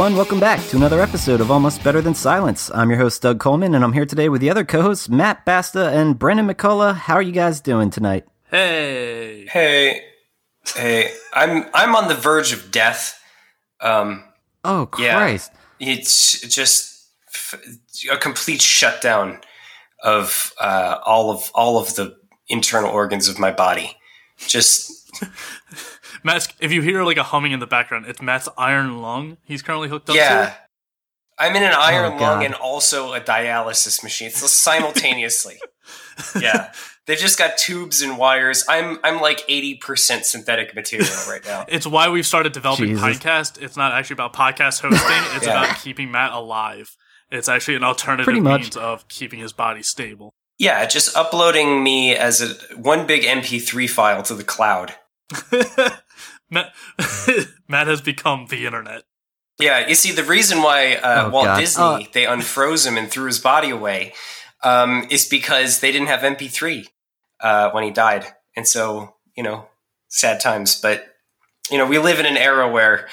Hey everyone, welcome back to another episode of Almost Better Than Silence. I'm your host Doug Coleman, and I'm here today with the other co-hosts Matt Basta and Brendan McCullough. How are you guys doing tonight? Hey. Hey, hey, I'm I'm on the verge of death. Um, Oh Yeah. Christ! it's just a complete shutdown of uh, all of all of the internal organs of my body. Just Matt's, if you hear like a humming in the background, it's Matt's iron lung he's currently hooked up yeah, to. I'm in an oh, iron Oh, lung and also a dialysis machine. So simultaneously. yeah, they've just got tubes and wires. I'm I'm like eighty percent synthetic material right now. It's why we've started developing Jesus. Pinecast. It's not actually about podcast hosting, it's Yeah. about keeping Matt alive. It's actually an alternative Pretty much. means of keeping his body stable. Yeah, just uploading me as a one big MP3 file to the cloud. Matt, Matt has become the internet. Yeah, you see, the reason why uh, Oh, Walt God. Disney Uh, they unfroze him and threw his body away um, is because they didn't have MP3 uh, when he died, and so you know, sad times. But you know, we live in an era where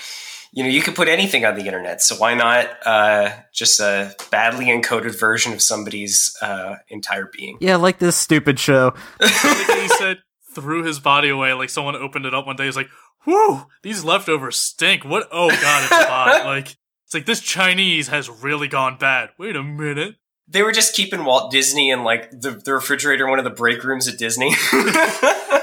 you know you can put anything on the internet, so why not uh, just a badly encoded version of somebody's uh, entire being? Yeah, like this stupid show. he said, threw his body away. Like someone opened it up one day. He's like, "Whew, these leftovers stink." What? Oh god, it's hot. like it's like this Chinese has really gone bad. Wait a minute. They were just keeping Walt Disney in like the, the refrigerator, in one of the break rooms at Disney.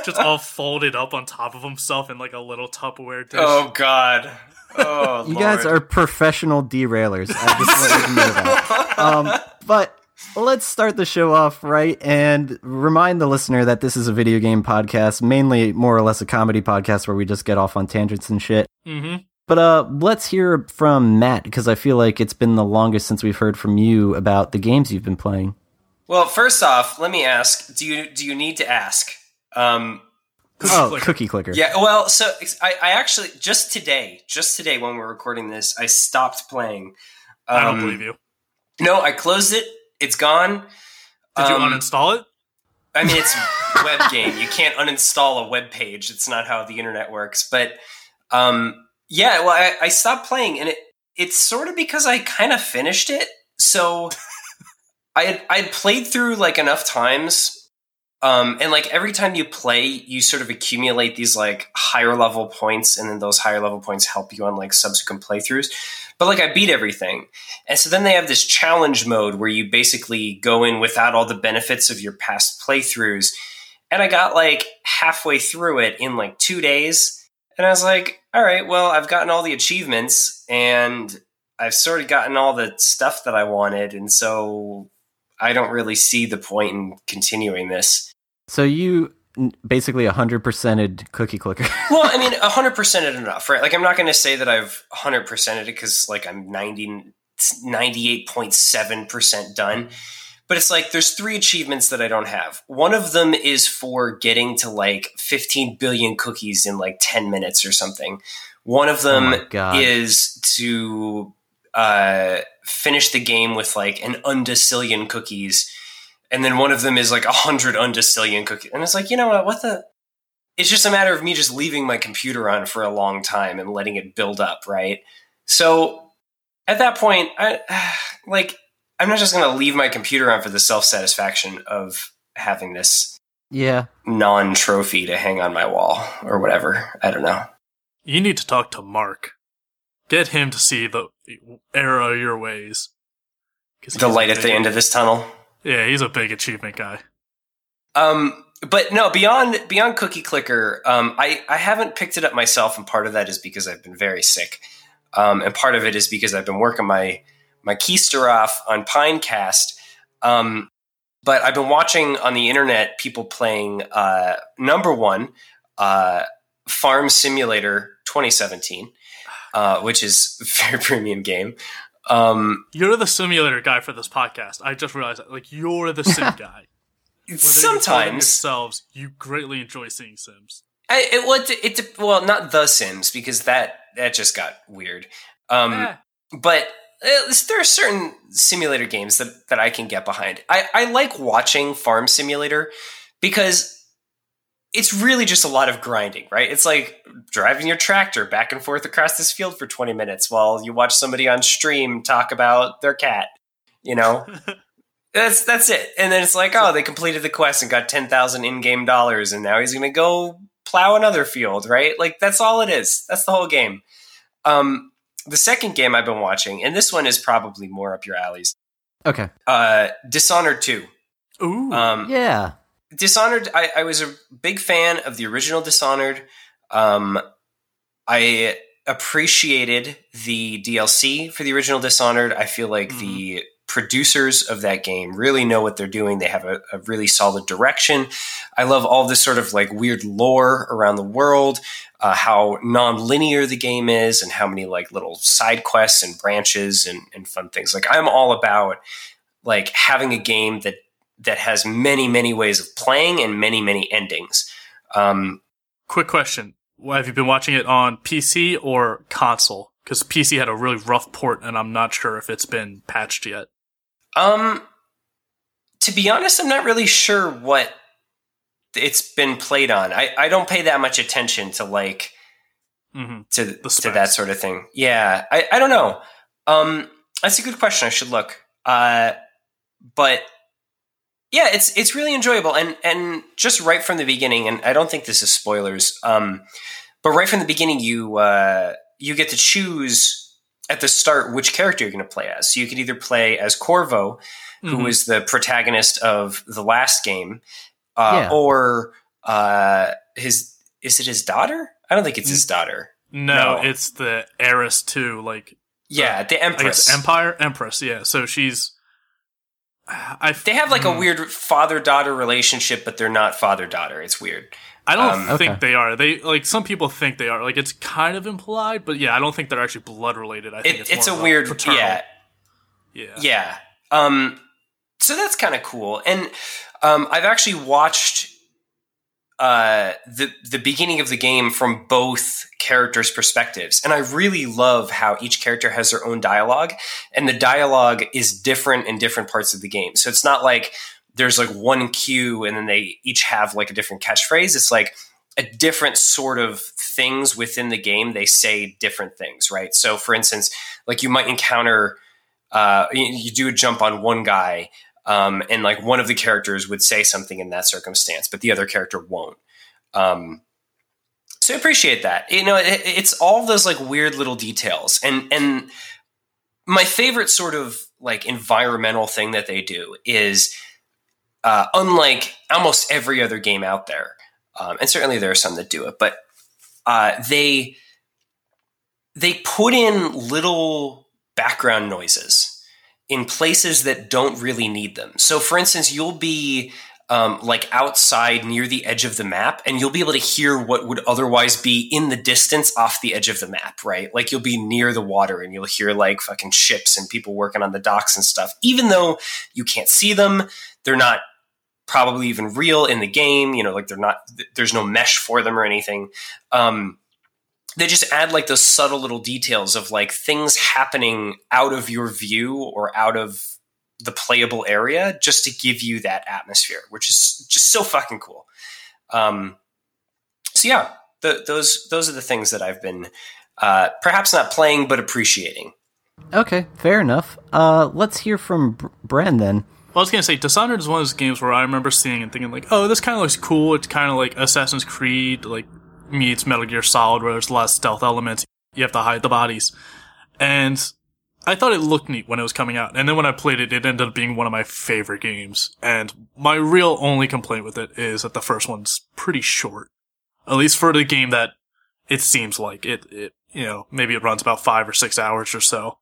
Just all folded up on top of himself in like a little Tupperware dish. oh God. Oh, You guys are professional derailers. I just want you to know that. Um, but let's start the show off right and remind the listener that this is a video game podcast, mainly more or less a comedy podcast where we just get off on tangents and shit. Mm-hmm. But uh, let's hear from Matt because I feel like it's been the longest since we've heard from you about the games you've been playing. Well, first off, let me ask: Do you do you need to ask? Um, Oh, Clicker. cookie clicker. yeah. Well, so I, I actually just today, just today when we're recording this, I stopped playing. I don't Um, believe you. No, I closed it. It's gone. Did you um, uninstall it? I mean, it's web game. You can't uninstall a web page. It's not how the internet works. But um, yeah, well, I, I stopped playing, and it it's sort of because I kind of finished it. So I had I had played through like enough times, um, and like every time you play, you sort of accumulate these like higher level points, and then those higher level points help you on like subsequent playthroughs. But like I beat everything. And so then they have this challenge mode where you basically go in without all the benefits of your past playthroughs. And I got like halfway through it in like two days. And I was like, all right, well, I've gotten all the achievements and I've sort of gotten all the stuff that I wanted. And so I don't really see the point in continuing this. So you basically a hundred percented cookie clicker. Well, I mean, a hundred percented enough, right? Like, I'm not going to say that I've hundred percented it because, like, I'm 90, 98.7% done. But it's like there's three achievements that I don't have. One of them is for getting to like 15 billion cookies in like 10 minutes or something. One of Oh them God. is to uh, finish the game with like an undecillion cookies. And then one of them is like a hundred undecillion cookies. And it's like, you know what? What the? It's just a matter of me just leaving my computer on for a long time and letting it build up, right? So at that point, I like I'm not just going to leave my computer on for the self satisfaction of having this yeah. non trophy to hang on my wall or whatever. I don't know. You need to talk to Mark. Get him to see the error of your ways. 'Cause The light at the end of this tunnel. Yeah, he's a big achievement guy. Um, but no, beyond beyond Cookie Clicker, um, I I haven't picked it up myself, and part of that is because I've been very sick, um, and part of it is because I've been working my my keister off on Pinecast. Um, but I've been watching on the internet people playing uh, number one uh, Farm Simulator 2017, uh, which is a very premium game. Um, You're the simulator guy for this podcast. I just realized that. Like, you're the sim guy. Whether sometimes yourselves, you greatly enjoy seeing sims. I, it, well, it, it well not the Sims because that that just got weird. Um, Eh, but uh, there are certain simulator games that, that I can get behind. I, I like watching Farm Simulator because it's really just a lot of grinding, right? It's like driving your tractor back and forth across this field for 20 minutes while you watch somebody on stream talk about their cat, you know? that's that's it. And then it's like, oh, they completed the quest and got 10,000 in-game dollars and now he's going to go plow another field, right? Like that's all it is. That's the whole game. Um the second game I've been watching, and this one is probably more up your alleys. Okay. Uh Dishonored 2. Ooh. Um Yeah. Dishonored, I, I was a big fan of the original Dishonored. Um, I appreciated the DLC for the original Dishonored. I feel like Mhm. the producers of that game really know what they're doing. They have a, a really solid direction. I love all this sort of like weird lore around the world, uh, how non-linear the game is, and how many like little side quests and branches and, and fun things. Like I'm all about like having a game that that has many many ways of playing and many many endings. Um, Quick question: Have you been watching it on PC or console? Because PC had a really rough port, and I'm not sure if it's been patched yet. um, to be honest, I'm not really sure what it's been played on. I, I don't pay that much attention to like hmm to to that sort of thing. Yeah, I, I don't know. Um, that's a good question. I should look. Uh, but yeah, it's it's really enjoyable and and just right from the beginning. And I don't think this is spoilers. Um, but right from the beginning, you uh, you get to choose at the start which character you're going to play as. So you can either play as Corvo, who Mhm. was the protagonist of the last game, uh, Yeah. or uh, his is it his daughter? I don't think it's his daughter. no, no. it's the heiress too. Like Yeah, the Empress. Empire Empress. Yeah, so she's. I they have like a Hmm. weird father daughter relationship, but they're not father daughter. It's weird. I don't Um, think Okay. they are. They like some people think they are. Like it's kind of implied, but yeah, I don't think they're actually blood related. I think It, it's, it's, more a weird, paternal. yeah, yeah, yeah. Um, so that's kind of cool. And um, I've actually watched uh, the the beginning of the game from both characters' perspectives, and I really love how each character has their own dialogue, and the dialogue is different in different parts of the game. So it's not like there's like one cue and then they each have like a different catchphrase. It's like a different sort of things within the game. They say different things, right? So, for instance, like you might encounter, uh, you, you do a jump on one guy, um, and like one of the characters would say something in that circumstance, but the other character won't. Um, so I appreciate that. You know, it, it's all those like weird little details, and and my favorite sort of like environmental thing that they do is, uh, unlike almost every other game out there, um, and certainly there are some that do it, but uh, they they put in little background noises in places that don't really need them. So, for instance, you'll be um, like outside near the edge of the map, and you'll be able to hear what would otherwise be in the distance off the edge of the map, right? Like you'll be near the water and you'll hear like fucking ships and people working on the docks and stuff. Even though you can't see them, they're not probably even real in the game. You know, like they're not, there's no mesh for them or anything. Um, they just add like those subtle little details of like things happening out of your view or out of the playable area just to give you that atmosphere, which is just so fucking cool. Um, so yeah, the, those those are the things that I've been uh, perhaps not playing but appreciating. Okay, fair enough. Uh, let's hear from Br- Bran then. Well, I was gonna say Dishonored is one of those games where I remember seeing and thinking like, oh, this kind of looks cool. It's kind of like Assassin's Creed, like meets Metal Gear Solid, where there's less stealth elements. You have to hide the bodies, and I thought it looked neat when it was coming out. And then when I played it, it ended up being one of my favorite games. And my real only complaint with it is that the first one's pretty short, at least for the game that it seems like it. It you know maybe it runs about five or six hours or so,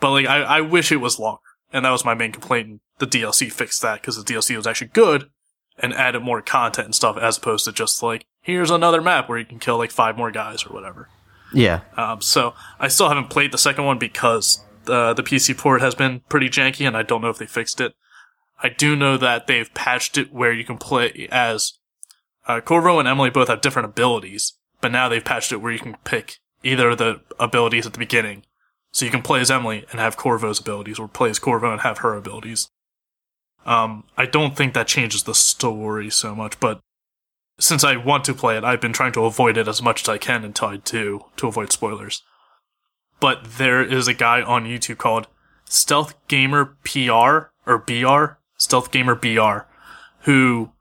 but like I, I wish it was longer. And that was my main complaint. And the DLC fixed that because the DLC was actually good and added more content and stuff as opposed to just like, here's another map where you can kill like five more guys or whatever. Yeah. Um, so I still haven't played the second one because uh, the PC port has been pretty janky and I don't know if they fixed it. I do know that they've patched it where you can play as uh, Corvo and Emily both have different abilities, but now they've patched it where you can pick either of the abilities at the beginning. So you can play as Emily and have Corvo's abilities, or play as Corvo and have her abilities. Um, I don't think that changes the story so much, but since I want to play it, I've been trying to avoid it as much as I can until I do to avoid spoilers. But there is a guy on YouTube called Stealth Gamer PR or BR, Stealth Gamer BR, who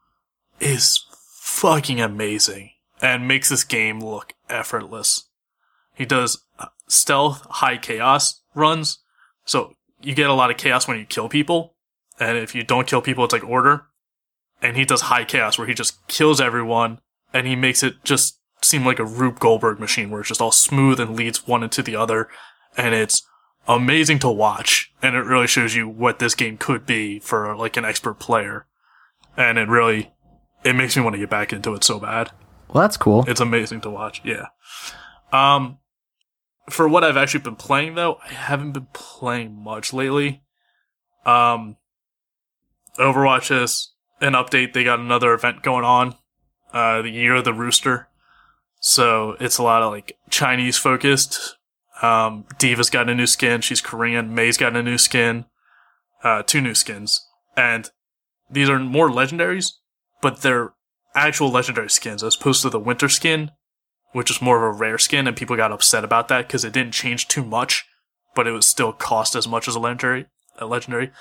is fucking amazing and makes this game look effortless. He does stealth high chaos runs. So you get a lot of chaos when you kill people. And if you don't kill people, it's like order. And he does high chaos where he just kills everyone and he makes it just seem like a Rube Goldberg machine where it's just all smooth and leads one into the other. And it's amazing to watch. And it really shows you what this game could be for like an expert player. And it really, it makes me want to get back into it so bad. Well, that's cool. It's amazing to watch. Yeah. Um, for what I've actually been playing though, I haven't been playing much lately. Um, Overwatch is an update. They got another event going on. Uh, the year of the rooster. So it's a lot of like Chinese focused. Um, D.Va's got a new skin. She's Korean. Mei's got a new skin. Uh, two new skins. And these are more legendaries, but they're actual legendary skins as opposed to the winter skin, which is more of a rare skin, and people got upset about that because it didn't change too much, but it was still cost as much as a legendary. A legendary.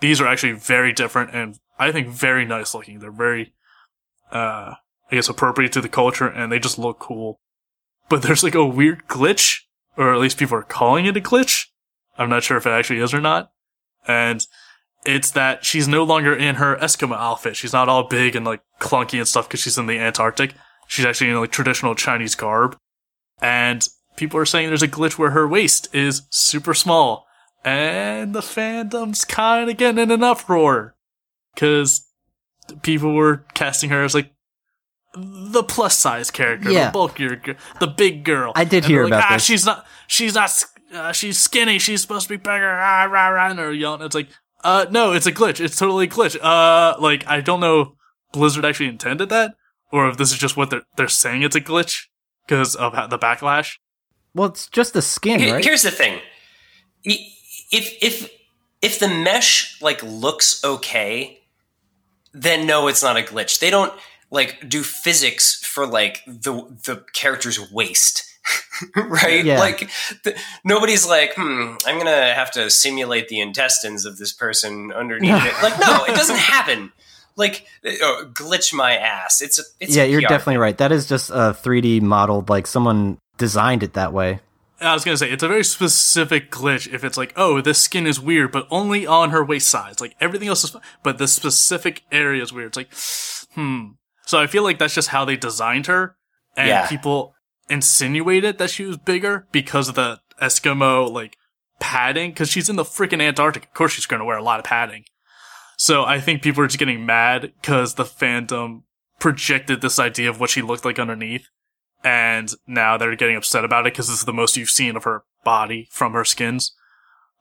These are actually very different and I think very nice looking. They're very, uh, I guess appropriate to the culture, and they just look cool. But there's like a weird glitch, or at least people are calling it a glitch. I'm not sure if it actually is or not. And it's that she's no longer in her Eskimo outfit. She's not all big and like clunky and stuff because she's in the Antarctic. She's actually in like traditional Chinese garb. And people are saying there's a glitch where her waist is super small. And the fandom's kind of getting in an uproar. Cause people were casting her as like the plus size character, Yeah. the bulkier, the big girl. I did And hear like, about ah, this." She's not. She's not. Uh, she's skinny. She's supposed to be bigger. Ah, rah, rah, and they're yelling. It's like, uh, no, it's a glitch. It's totally a glitch. Uh, like I don't know Blizzard actually intended that, or if this is just what they're they're saying it's a glitch because of the backlash. Well, it's just a skin, Here- right? Here's the thing: if if if the mesh like looks okay, then no, it's not a glitch. They don't like do physics for like the the character's waist. right? Yeah. Like th- nobody's like, "Hmm, I'm going to have to simulate the intestines of this person underneath it." Like no, it doesn't happen. Like uh, glitch my ass. It's a it's yeah, a you're definitely right. That is just a 3D modeled, like someone designed it that way. I was gonna say it's a very specific glitch. If it's like, oh, this skin is weird, but only on her waist size. Like everything else is, fine, but the specific area is weird. It's like, hmm. So I feel like that's just how they designed her, and Yeah. people insinuated that she was bigger because of the Eskimo like padding. Because she's in the freaking Antarctic. Of course, she's gonna wear a lot of padding. So I think people are just getting mad because the fandom projected this idea of what she looked like underneath and now they're getting upset about it because this is the most you've seen of her body from her skins.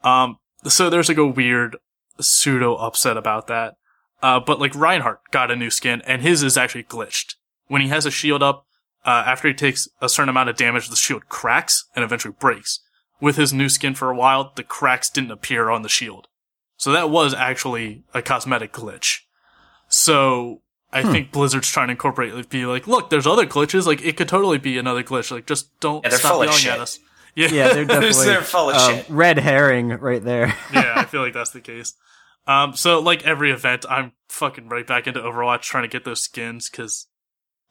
Um, so there's like a weird pseudo upset about that. Uh, but like Reinhardt got a new skin and his is actually glitched. When he has a shield up, uh, after he takes a certain amount of damage, the shield cracks and eventually breaks. With his new skin for a while, the cracks didn't appear on the shield. So that was actually a cosmetic glitch. So I think Blizzard's trying to incorporate, like, be like, look, there's other glitches. Like, it could totally be another glitch. Like, just don't Yeah, they're stop yelling at us. Yeah, Yeah, they're definitely They're full of uh, shit. red herring right there. yeah, I feel like that's the case. Um, so like every event, I'm fucking right back into Overwatch trying to get those skins because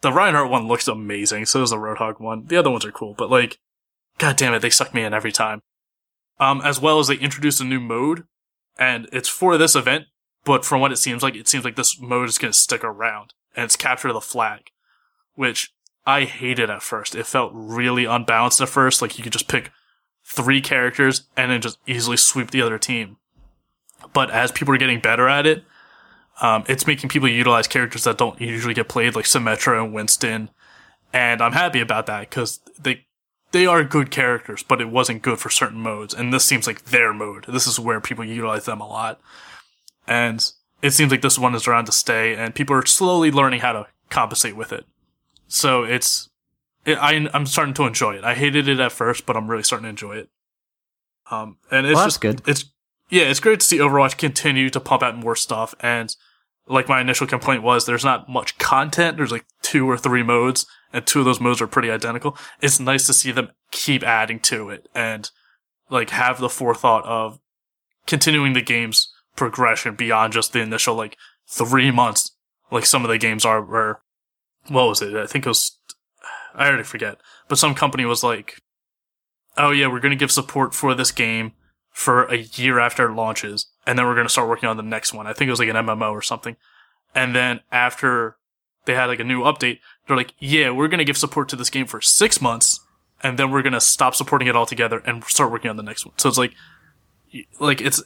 the Reinhardt one looks amazing. So does the Roadhog one. The other ones are cool, but like, god damn it, they suck me in every time. Um, as well as they introduced a new mode, and it's for this event. But from what it seems like, it seems like this mode is going to stick around, and it's capture the flag, which I hated at first. It felt really unbalanced at first. Like you could just pick three characters and then just easily sweep the other team. But as people are getting better at it, um, it's making people utilize characters that don't usually get played, like Symmetra and Winston. And I'm happy about that because they they are good characters, but it wasn't good for certain modes. And this seems like their mode. This is where people utilize them a lot. And it seems like this one is around to stay, and people are slowly learning how to compensate with it. So it's, it, I, I'm starting to enjoy it. I hated it at first, but I'm really starting to enjoy it. Um, and it's Well, just good. It's yeah, it's great to see Overwatch continue to pump out more stuff. And like my initial complaint was, there's not much content. There's like two or three modes, and two of those modes are pretty identical. It's nice to see them keep adding to it and like have the forethought of continuing the game's progression beyond just the initial like three months, like some of the games are. Where what was it? I think it was I already forget, but some company was like, "Oh yeah, we're going to give support for this game for a year after it launches, and then we're going to start working on the next one." I think it was like an MMO or something. And then after they had like a new update, they're like, "Yeah, we're going to give support to this game for six months, and then we're going to stop supporting it altogether and start working on the next one." So it's like, like it's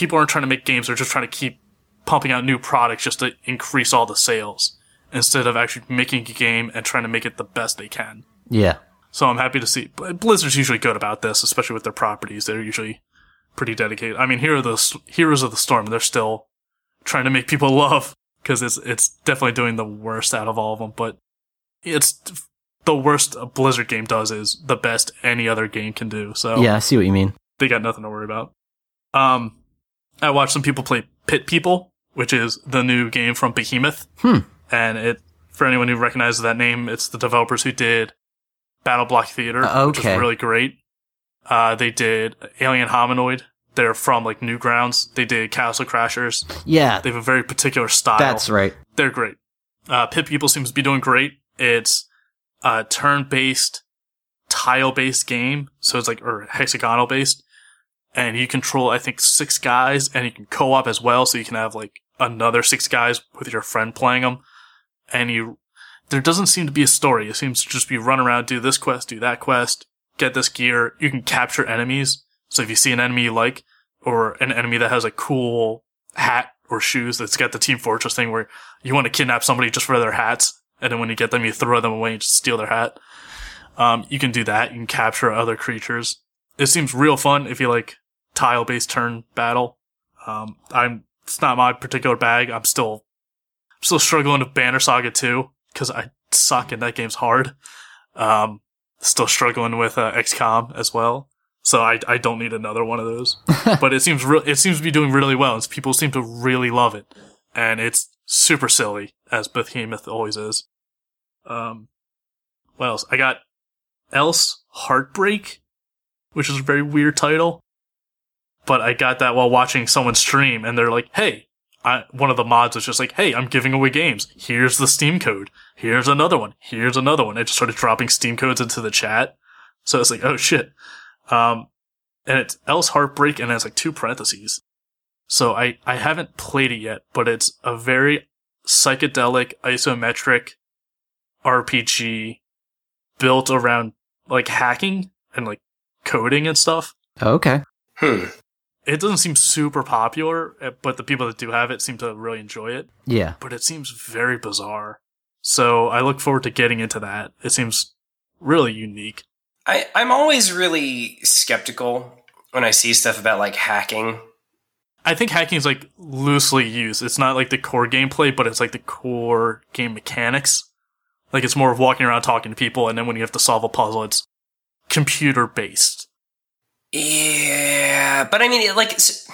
people aren't trying to make games; they're just trying to keep pumping out new products just to increase all the sales instead of actually making a game and trying to make it the best they can. Yeah. So I'm happy to see. Blizzard's usually good about this, especially with their properties. They're usually pretty dedicated. I mean, here are the Heroes of the Storm. They're still trying to make people love because it's it's definitely doing the worst out of all of them. But it's the worst a Blizzard game does is the best any other game can do. So yeah, I see what you mean. They got nothing to worry about. Um, I watched some people play Pit People, which is the new game from Behemoth. Hmm and it for anyone who recognizes that name, it's the developers who did Battle Block Theater, uh, okay. which is really great. Uh, they did Alien Hominid. They're from like Newgrounds. They did Castle Crashers. Yeah, they have a very particular style. That's right. They're great. Uh, Pit People seems to be doing great. It's a turn-based, tile-based game, so it's like or hexagonal based, and you control I think six guys, and you can co-op as well, so you can have like another six guys with your friend playing them and you there doesn't seem to be a story. It seems to just be run around, do this quest, do that quest, get this gear. You can capture enemies. So if you see an enemy you like, or an enemy that has a cool hat or shoes that's got the Team Fortress thing where you want to kidnap somebody just for their hats, and then when you get them, you throw them away and just steal their hat. Um, you can do that. You can capture other creatures. It seems real fun if you like tile-based turn battle. Um, I'm, it's not my particular bag. I'm still still struggling with Banner Saga 2 because I suck and that game's hard. Um, still struggling with uh, XCOM as well. So I, I don't need another one of those. but it seems re- it seems to be doing really well. And people seem to really love it, and it's super silly as Behemoth always is. Um, what else? I got Else Heartbreak, which is a very weird title. But I got that while watching someone stream, and they're like, "Hey, I, one of the mods was just like, "Hey, I'm giving away games. Here's the Steam code. Here's another one. Here's another one." It just started dropping Steam codes into the chat. So it's like, "Oh shit!" Um, and it's Else Heartbreak, and it has like two parentheses. So I I haven't played it yet, but it's a very psychedelic isometric RPG built around like hacking and like coding and stuff. Okay. Hmm it doesn't seem super popular, eh, but the people that do have it seem to really enjoy it. Yeah. But it seems very bizarre. So I look forward to getting into that. It seems really unique. I, I'm always really skeptical when I see stuff about like hacking. I think hacking is like loosely used. It's not like the core gameplay, but it's like the core game mechanics. Like it's more of walking around talking to people, and then when you have to solve a puzzle, it's computer based. Yeah, but I mean, it, like, it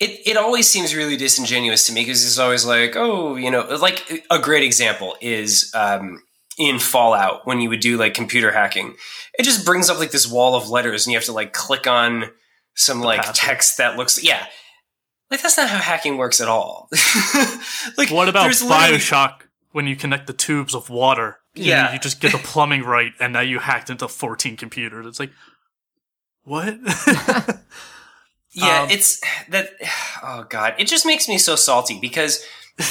it always seems really disingenuous to me because it's always like, oh, you know, like a great example is um, in Fallout when you would do like computer hacking. It just brings up like this wall of letters, and you have to like click on some the like password. text that looks, yeah, like that's not how hacking works at all. like, what about Bioshock when you connect the tubes of water? Yeah, you, you just get the plumbing right, and now you hacked into fourteen computers. It's like what? yeah, um, it's that. Oh god, it just makes me so salty because,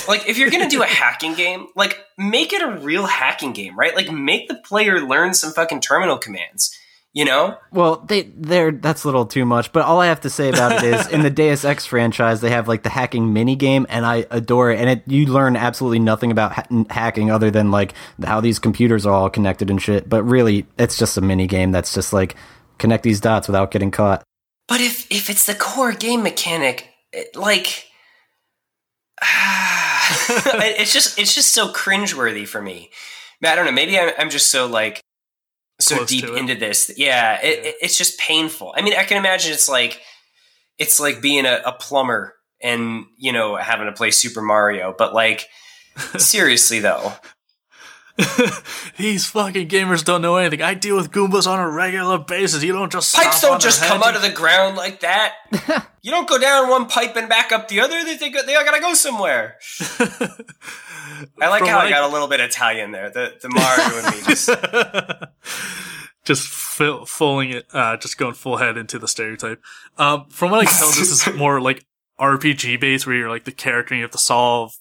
like, if you're gonna do a hacking game, like, make it a real hacking game, right? Like, make the player learn some fucking terminal commands. You know? Well, they they're that's a little too much. But all I have to say about it is, in the Deus Ex franchise, they have like the hacking mini game, and I adore it. And it you learn absolutely nothing about ha- hacking other than like how these computers are all connected and shit. But really, it's just a mini game that's just like connect these dots without getting caught. But if if it's the core game mechanic, it, like it's just it's just so cringeworthy for me. I don't know. Maybe I'm, I'm just so like so deep into this. Yeah, it, yeah, it's just painful. I mean, I can imagine it's like it's like being a, a plumber and you know having to play Super Mario, but like seriously though, These fucking gamers don't know anything. I deal with Goombas on a regular basis. You don't just pipes stomp don't just their come heads. out of the ground like that. you don't go down one pipe and back up the other. They they, go, they gotta go somewhere. I like From how what I got a little bit Italian there. The the Mario and me just just fill, fulling it, uh, just going full head into the stereotype. Um, from what I can tell, this is more like RPG based, where you're like the character and you have to solve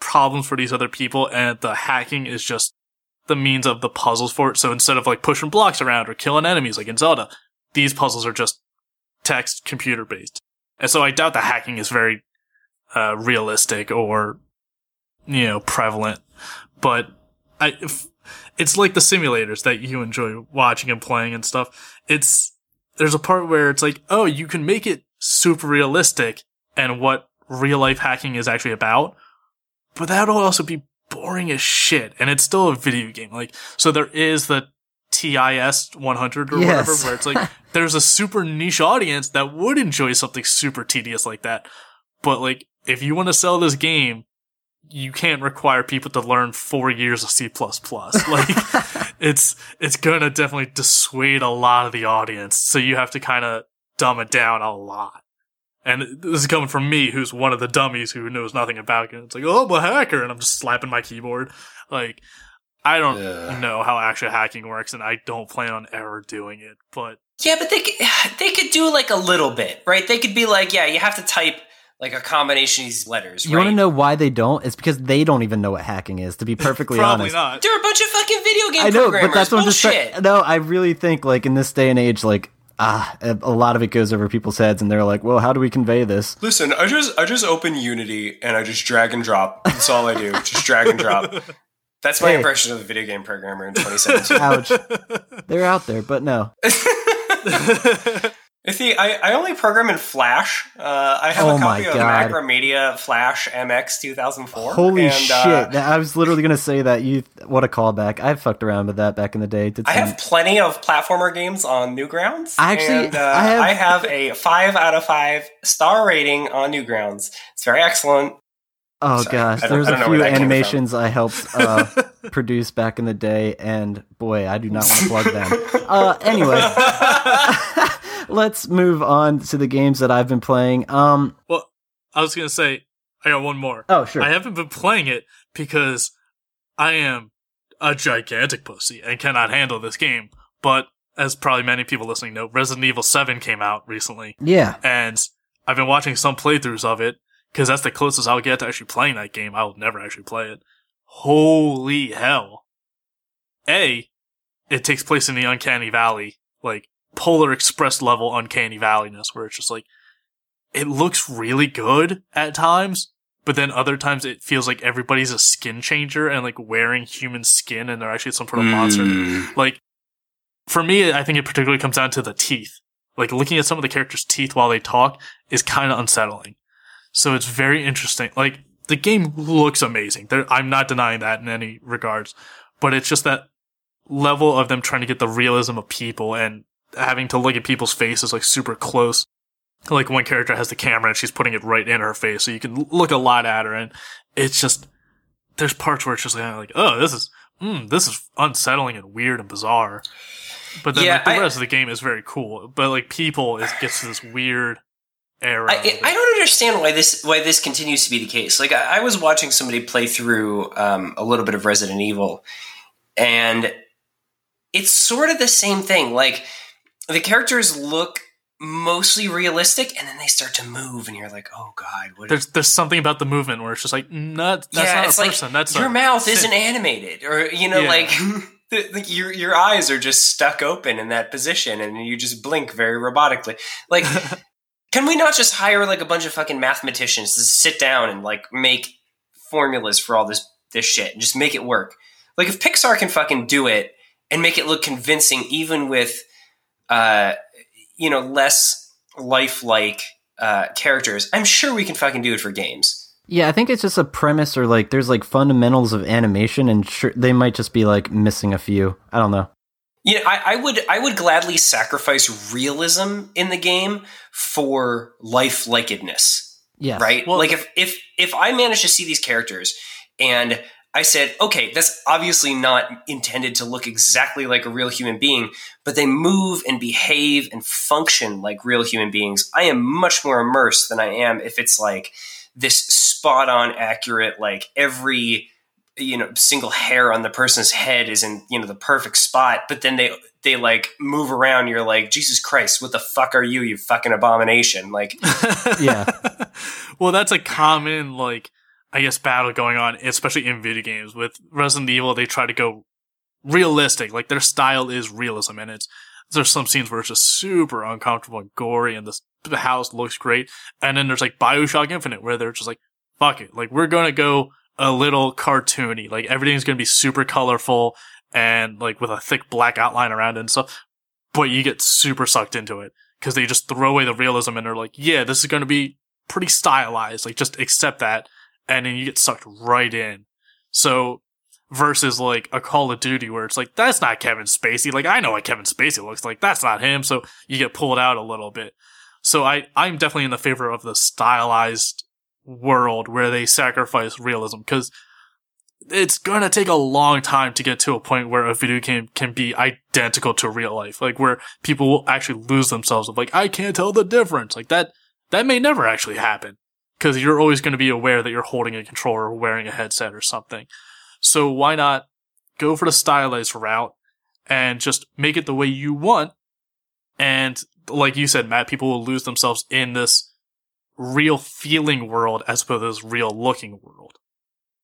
problems for these other people, and the hacking is just the means of the puzzles for it. So instead of like pushing blocks around or killing enemies like in Zelda, these puzzles are just text computer based. And so I doubt the hacking is very uh, realistic or you know prevalent, but I. If, it's like the simulators that you enjoy watching and playing and stuff. It's there's a part where it's like, oh, you can make it super realistic and what real life hacking is actually about, but that'll also be boring as shit. And it's still a video game. Like, so there is the TIS 100 or Yes. whatever, where it's like there's a super niche audience that would enjoy something super tedious like that. But like, if you want to sell this game, you can't require people to learn four years of C++. Like, it's, it's gonna definitely dissuade a lot of the audience. So you have to kind of dumb it down a lot. And this is coming from me, who's one of the dummies who knows nothing about it. It's like, oh, I'm a hacker, and I'm just slapping my keyboard. Like, I don't Ugh. know how actual hacking works, and I don't plan on ever doing it. But Yeah, but they could, they could do like a little bit, right? They could be like, yeah, you have to type like a combination of these letters. You right? want to know why they don't? It's because they don't even know what hacking is. To be perfectly probably honest, not. They're a bunch of fucking video game I know, programmers. but that's what I'm just Bullshit. No, I really think like in this day and age, like ah, a lot of it goes over people's heads, and they're like, "Well, how do we convey this?" Listen, I just I just open Unity and I just drag and drop. That's all I do. just drag and drop. That's my Hey. impression of the video game programmer in 2017. Ouch. They're out there, but no. I think I, I only program in Flash. Uh, I have Oh a copy of. Macromedia Flash MX 2004. Holy and, shit! uh, I was literally gonna say that. You, what a callback! I fucked around with that back in the day. Did I some- have plenty of platformer games on Newgrounds. I actually- and, uh, I have- I have a five out of five star rating on Newgrounds. It's very excellent. Oh Sorry. gosh, there's don't- there was I a don't know few where that came from. animations I helped uh, produce back in the day, and boy, I do not want to plug them. Uh, anyway, let's move on to the games that I've been playing. Um, well, I was gonna say, I got one more. oh sure, I haven't been playing it because I am a gigantic pussy and cannot handle this game. But as probably many people listening know, Resident Evil 7 came out recently, yeah, and I've been watching some playthroughs of it because that's the closest I'll get to actually playing that game. I'll never actually play it. Holy hell. A, it takes place in the Uncanny Valley, like Polar Express level Uncanny Valleyness, where it's just like, it looks really good at times, but then other times it feels like everybody's a skin changer and like wearing human skin and they're actually some sort of monster. Mm. Like, for me, I think it particularly comes down to the teeth. Like, looking at some of the characters' teeth while they talk is kind of unsettling. So it's very interesting. Like, the game looks amazing. There, I'm not denying that in any regards, but it's just that level of them trying to get the realism of people and having to look at people's faces like super close. Like one character has the camera and she's putting it right in her face, so you can look a lot at her, and it's just there's parts where it's just like, like oh, this is mm, this is unsettling and weird and bizarre. But then Yeah, like, the I- rest of the game is very cool. But like people, it gets to this weird era. I. I don't understand why this why this continues to be the case. Like I, I was watching somebody play through um, a little bit of Resident Evil, and it's sort of the same thing. Like the characters look mostly realistic, and then they start to move, and you're like, oh god, what? there's there's something about the movement where it's just like not that's yeah, not it's a like person. that's your mouth isn't animated, or you know, Yeah. like. the- the- your your eyes are just stuck open in that position, and you just blink very robotically. Like, can we not just hire like a bunch of fucking mathematicians to sit down and like make formulas for all this this shit and just make it work? Like, if Pixar can fucking do it and make it look convincing, even with uh, you know less lifelike uh, characters, I'm sure we can fucking do it for games. yeah. I think it's just a premise, or like there's like fundamentals of animation, and sure, they might just be like missing a few. I don't know. You know, I, I would I would gladly sacrifice realism in the game for life likedness. Yeah, Right? Well- like if if if I manage to see these characters And I said, okay, that's obviously not intended to look exactly like a real human being, but they move and behave and function like real human beings. I am much more immersed than I am if it's like this spot on accurate, like every you know single hair on the person's head is in you know the perfect spot but then they they like move around you're like jesus christ what the fuck are you you fucking abomination like Yeah. well, that's a common like I guess battle going on, especially in video games. With Resident Evil, they try to go realistic. Like their style is realism, and it's there's some scenes where it's just super uncomfortable and gory, and this the house looks great. And then there's like Bioshock Infinite, where they're just like, fuck it, like we're gonna go a little cartoony. Like everything's gonna be super colorful and like with a thick black outline around it and stuff. But you get super sucked into it because they just throw away the realism and they're like, yeah, this is gonna be pretty stylized. Like just accept that, and then you get sucked right in. So versus like a Call of Duty where it's like that's not Kevin Spacey. Like I know what Kevin Spacey looks like. That's not him. So you get pulled out a little bit. So I I'm definitely in the favor of the stylized world where they sacrifice realism because it's gonna take a long time to get to a point where a video game can be identical to real life. Like where people will actually lose themselves of like I can't tell the difference. Like that that may never actually happen because you're always going to be aware that you're holding a controller or wearing a headset or something. So why not go for the stylized route and just make it the way you want? And like you said, Matt, people will lose themselves in this real feeling world as opposed to this real looking world.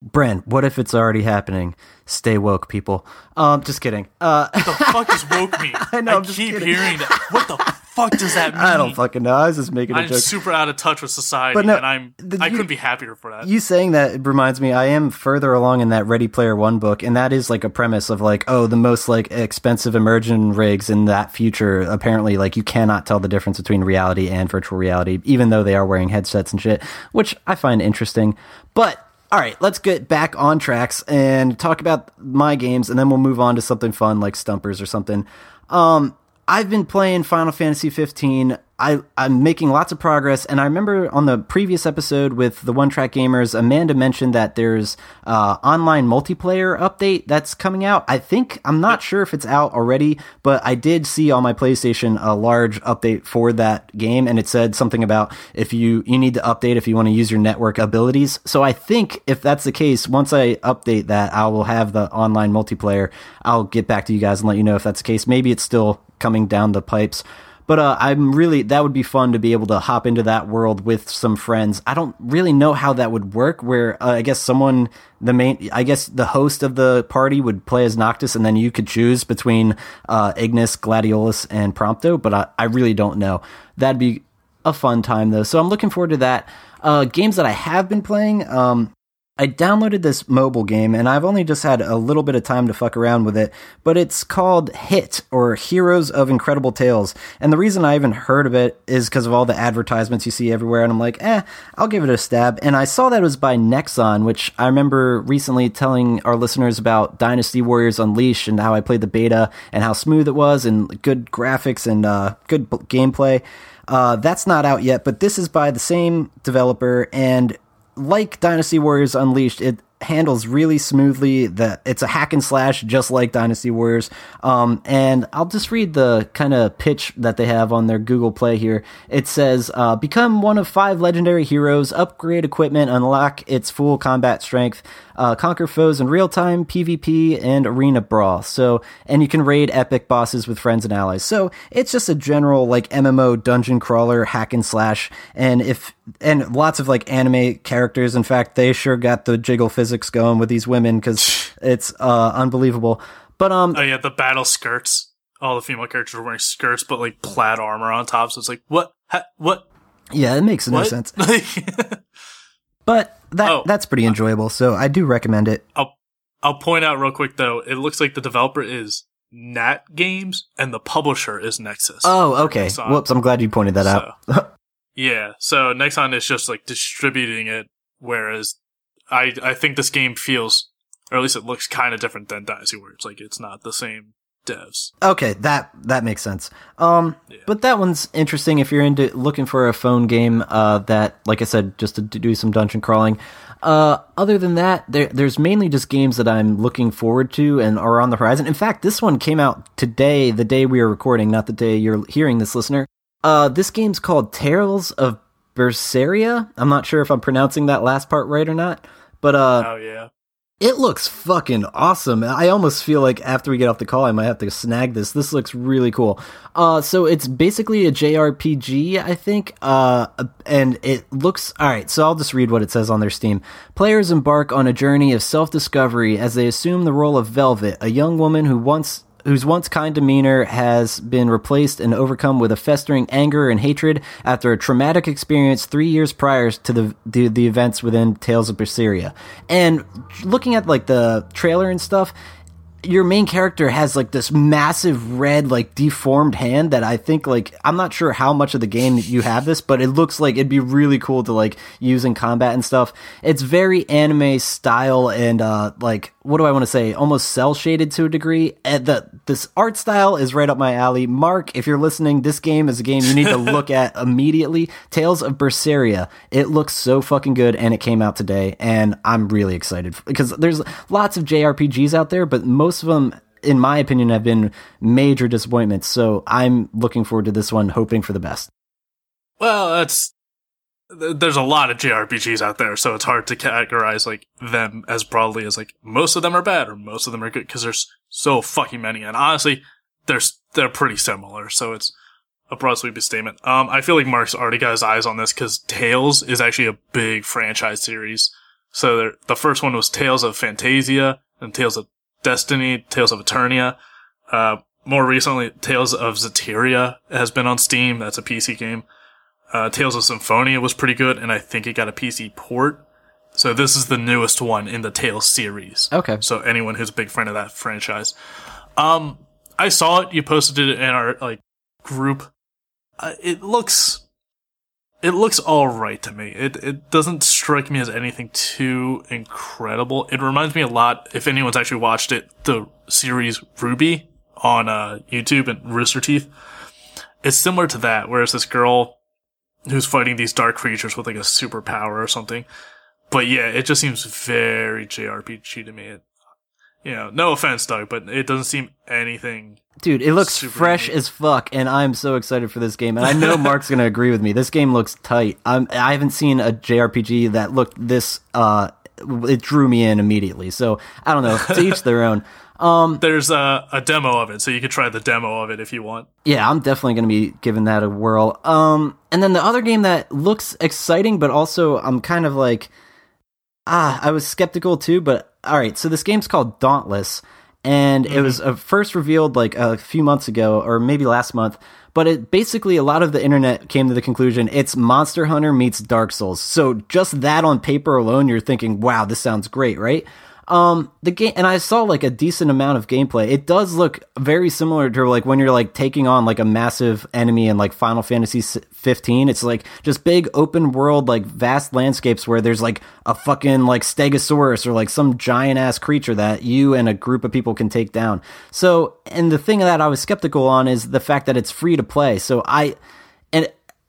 Brent, what if it's already happening? Stay woke, people. Um, just kidding. Uh, What the fuck is woke mean? I know, I'm keep kidding. hearing that. What the fuck does that mean? I don't fucking know. I was just making a I'm joke. super out of touch with society, But no, and I'm the- I you- couldn't be happier for that. You saying that reminds me, I am further along in that Ready Player One book, and that is like a premise of like, oh, the most like expensive immersion rigs in that future. Apparently, like you cannot tell the difference between reality and virtual reality, even though they are wearing headsets and shit, which I find interesting. But all right, let's get back on tracks and talk about my games, and then we'll move on to something fun like Stumpers or something. Um, I've been playing Final Fantasy 15. I, I'm making lots of progress, and I remember on the previous episode with the One Track Gamers, Amanda mentioned that there's uh, online multiplayer update that's coming out. I think I'm not sure if it's out already, but I did see on my PlayStation a large update for that game, and it said something about if you you need to update if you want to use your network abilities. So I think if that's the case, once I update that, I will have the online multiplayer. I'll get back to you guys and let you know if that's the case. Maybe it's still coming down the pipes. But uh, I'm really that would be fun to be able to hop into that world with some friends. I don't really know how that would work. Where uh, I guess someone the main, I guess the host of the party would play as Noctis, and then you could choose between uh, Ignis, Gladiolus, and Prompto. But I, I really don't know. That'd be a fun time though. So I'm looking forward to that. Uh, games that I have been playing. Um, I downloaded this mobile game and I've only just had a little bit of time to fuck around with it, but it's called Hit or Heroes of Incredible Tales. And the reason I even heard of it is because of all the advertisements you see everywhere. And I'm like, eh, I'll give it a stab. And I saw that it was by Nexon, which I remember recently telling our listeners about Dynasty Warriors Unleashed and how I played the beta and how smooth it was and good graphics and uh, good b- gameplay. Uh, that's not out yet, but this is by the same developer and like Dynasty Warriors Unleashed, it handles really smoothly. That it's a hack and slash, just like Dynasty Warriors. Um, and I'll just read the kind of pitch that they have on their Google Play here. It says, uh, "Become one of five legendary heroes. Upgrade equipment. Unlock its full combat strength. Uh, conquer foes in real time, PvP, and arena brawl. So, and you can raid epic bosses with friends and allies. So it's just a general like MMO dungeon crawler hack and slash. And if and lots of like anime characters. In fact, they sure got the jiggle physics going with these women because it's uh, unbelievable. But um, Oh yeah, the battle skirts. All the female characters are wearing skirts, but like plaid armor on top. So it's like, what? Ha- what? yeah, it makes no What? sense. But that Oh. that's pretty enjoyable. So I do recommend it. I'll I'll point out real quick though. It looks like the developer is Nat Games and the publisher is Nexon. Oh, okay. Whoops, I'm glad you pointed that out. Yeah, so Nexon is just like distributing it, whereas I I think this game feels, or at least it looks kind of different than Dynasty Warriors. Like it's not the same devs. Okay, that that makes sense. Um, Yeah. but that one's interesting if you're into looking for a phone game. Uh, that like I said, just to do some dungeon crawling. Uh, other than that, there, there's mainly just games that I'm looking forward to and are on the horizon. In fact, this one came out today, the day we are recording, not the day you're hearing this, listener. Uh, this game's called Tales of Berseria. I'm not sure if I'm pronouncing that last part right or not, but uh, Oh yeah. It looks fucking awesome. I almost feel like after we get off the call, I might have to snag this. This looks really cool. Uh, so it's basically a JRPG, I think. Uh, and it looks all right. So I'll just read what it says on their Steam. Players embark on a journey of self-discovery as they assume the role of Velvet, a young woman who once whose once kind demeanor has been replaced and overcome with a festering anger and hatred after a traumatic experience three years prior to the the, the events within Tales of Berseria. And looking at like the trailer and stuff, your main character has like this massive red like deformed hand that I think like I'm not sure how much of the game you have this, but it looks like it'd be really cool to like use in combat and stuff. It's very anime style and uh like what do I want to say? Almost cell shaded to a degree. And the this art style is right up my alley. Mark, if you're listening, this game is a game you need to look at immediately. Tales of Berseria. It looks so fucking good and it came out today and I'm really excited because there's lots of JRPGs out there, but most of them in my opinion have been major disappointments. So I'm looking forward to this one hoping for the best. Well, that's there's a lot of JRPGs out there, so it's hard to categorize like them as broadly as like most of them are bad or most of them are good because there's so fucking many, and honestly, they're they're pretty similar. So it's a broad sweeping statement. Um, I feel like Mark's already got his eyes on this because Tales is actually a big franchise series. So the first one was Tales of Phantasia and Tales of Destiny, Tales of Eternia. Uh, more recently, Tales of Zestiria has been on Steam. That's a PC game. Uh, Tales of Symphonia was pretty good, and I think it got a PC port. So this is the newest one in the Tales series. Okay. So anyone who's a big fan of that franchise, um, I saw it. You posted it in our like group. Uh, it looks, it looks all right to me. It it doesn't strike me as anything too incredible. It reminds me a lot. If anyone's actually watched it, the series RWBY on uh, YouTube and Rooster Teeth. It's similar to that, whereas this girl who's fighting these dark creatures with like a superpower or something. But yeah, it just seems very JRPG to me. It, you know, no offense, Doug, but it doesn't seem anything. Dude, it looks fresh neat. as fuck, and I'm so excited for this game. And I know Mark's gonna agree with me. This game looks tight. I'm, I haven't seen a JRPG that looked this. Uh, it drew me in immediately. So I don't know. To each their own. Um, There's a, a demo of it, so you could try the demo of it if you want. Yeah, I'm definitely going to be giving that a whirl. Um, and then the other game that looks exciting, but also I'm kind of like, ah, I was skeptical too. But all right, so this game's called Dauntless, and it was uh, first revealed like a few months ago, or maybe last month. But it basically a lot of the internet came to the conclusion it's Monster Hunter meets Dark Souls. So just that on paper alone, you're thinking, wow, this sounds great, right? Um, the game, and I saw like a decent amount of gameplay. It does look very similar to like when you're like taking on like a massive enemy in like Final Fantasy 15. It's like just big open world, like vast landscapes where there's like a fucking like Stegosaurus or like some giant ass creature that you and a group of people can take down. So, and the thing that I was skeptical on is the fact that it's free to play. So I,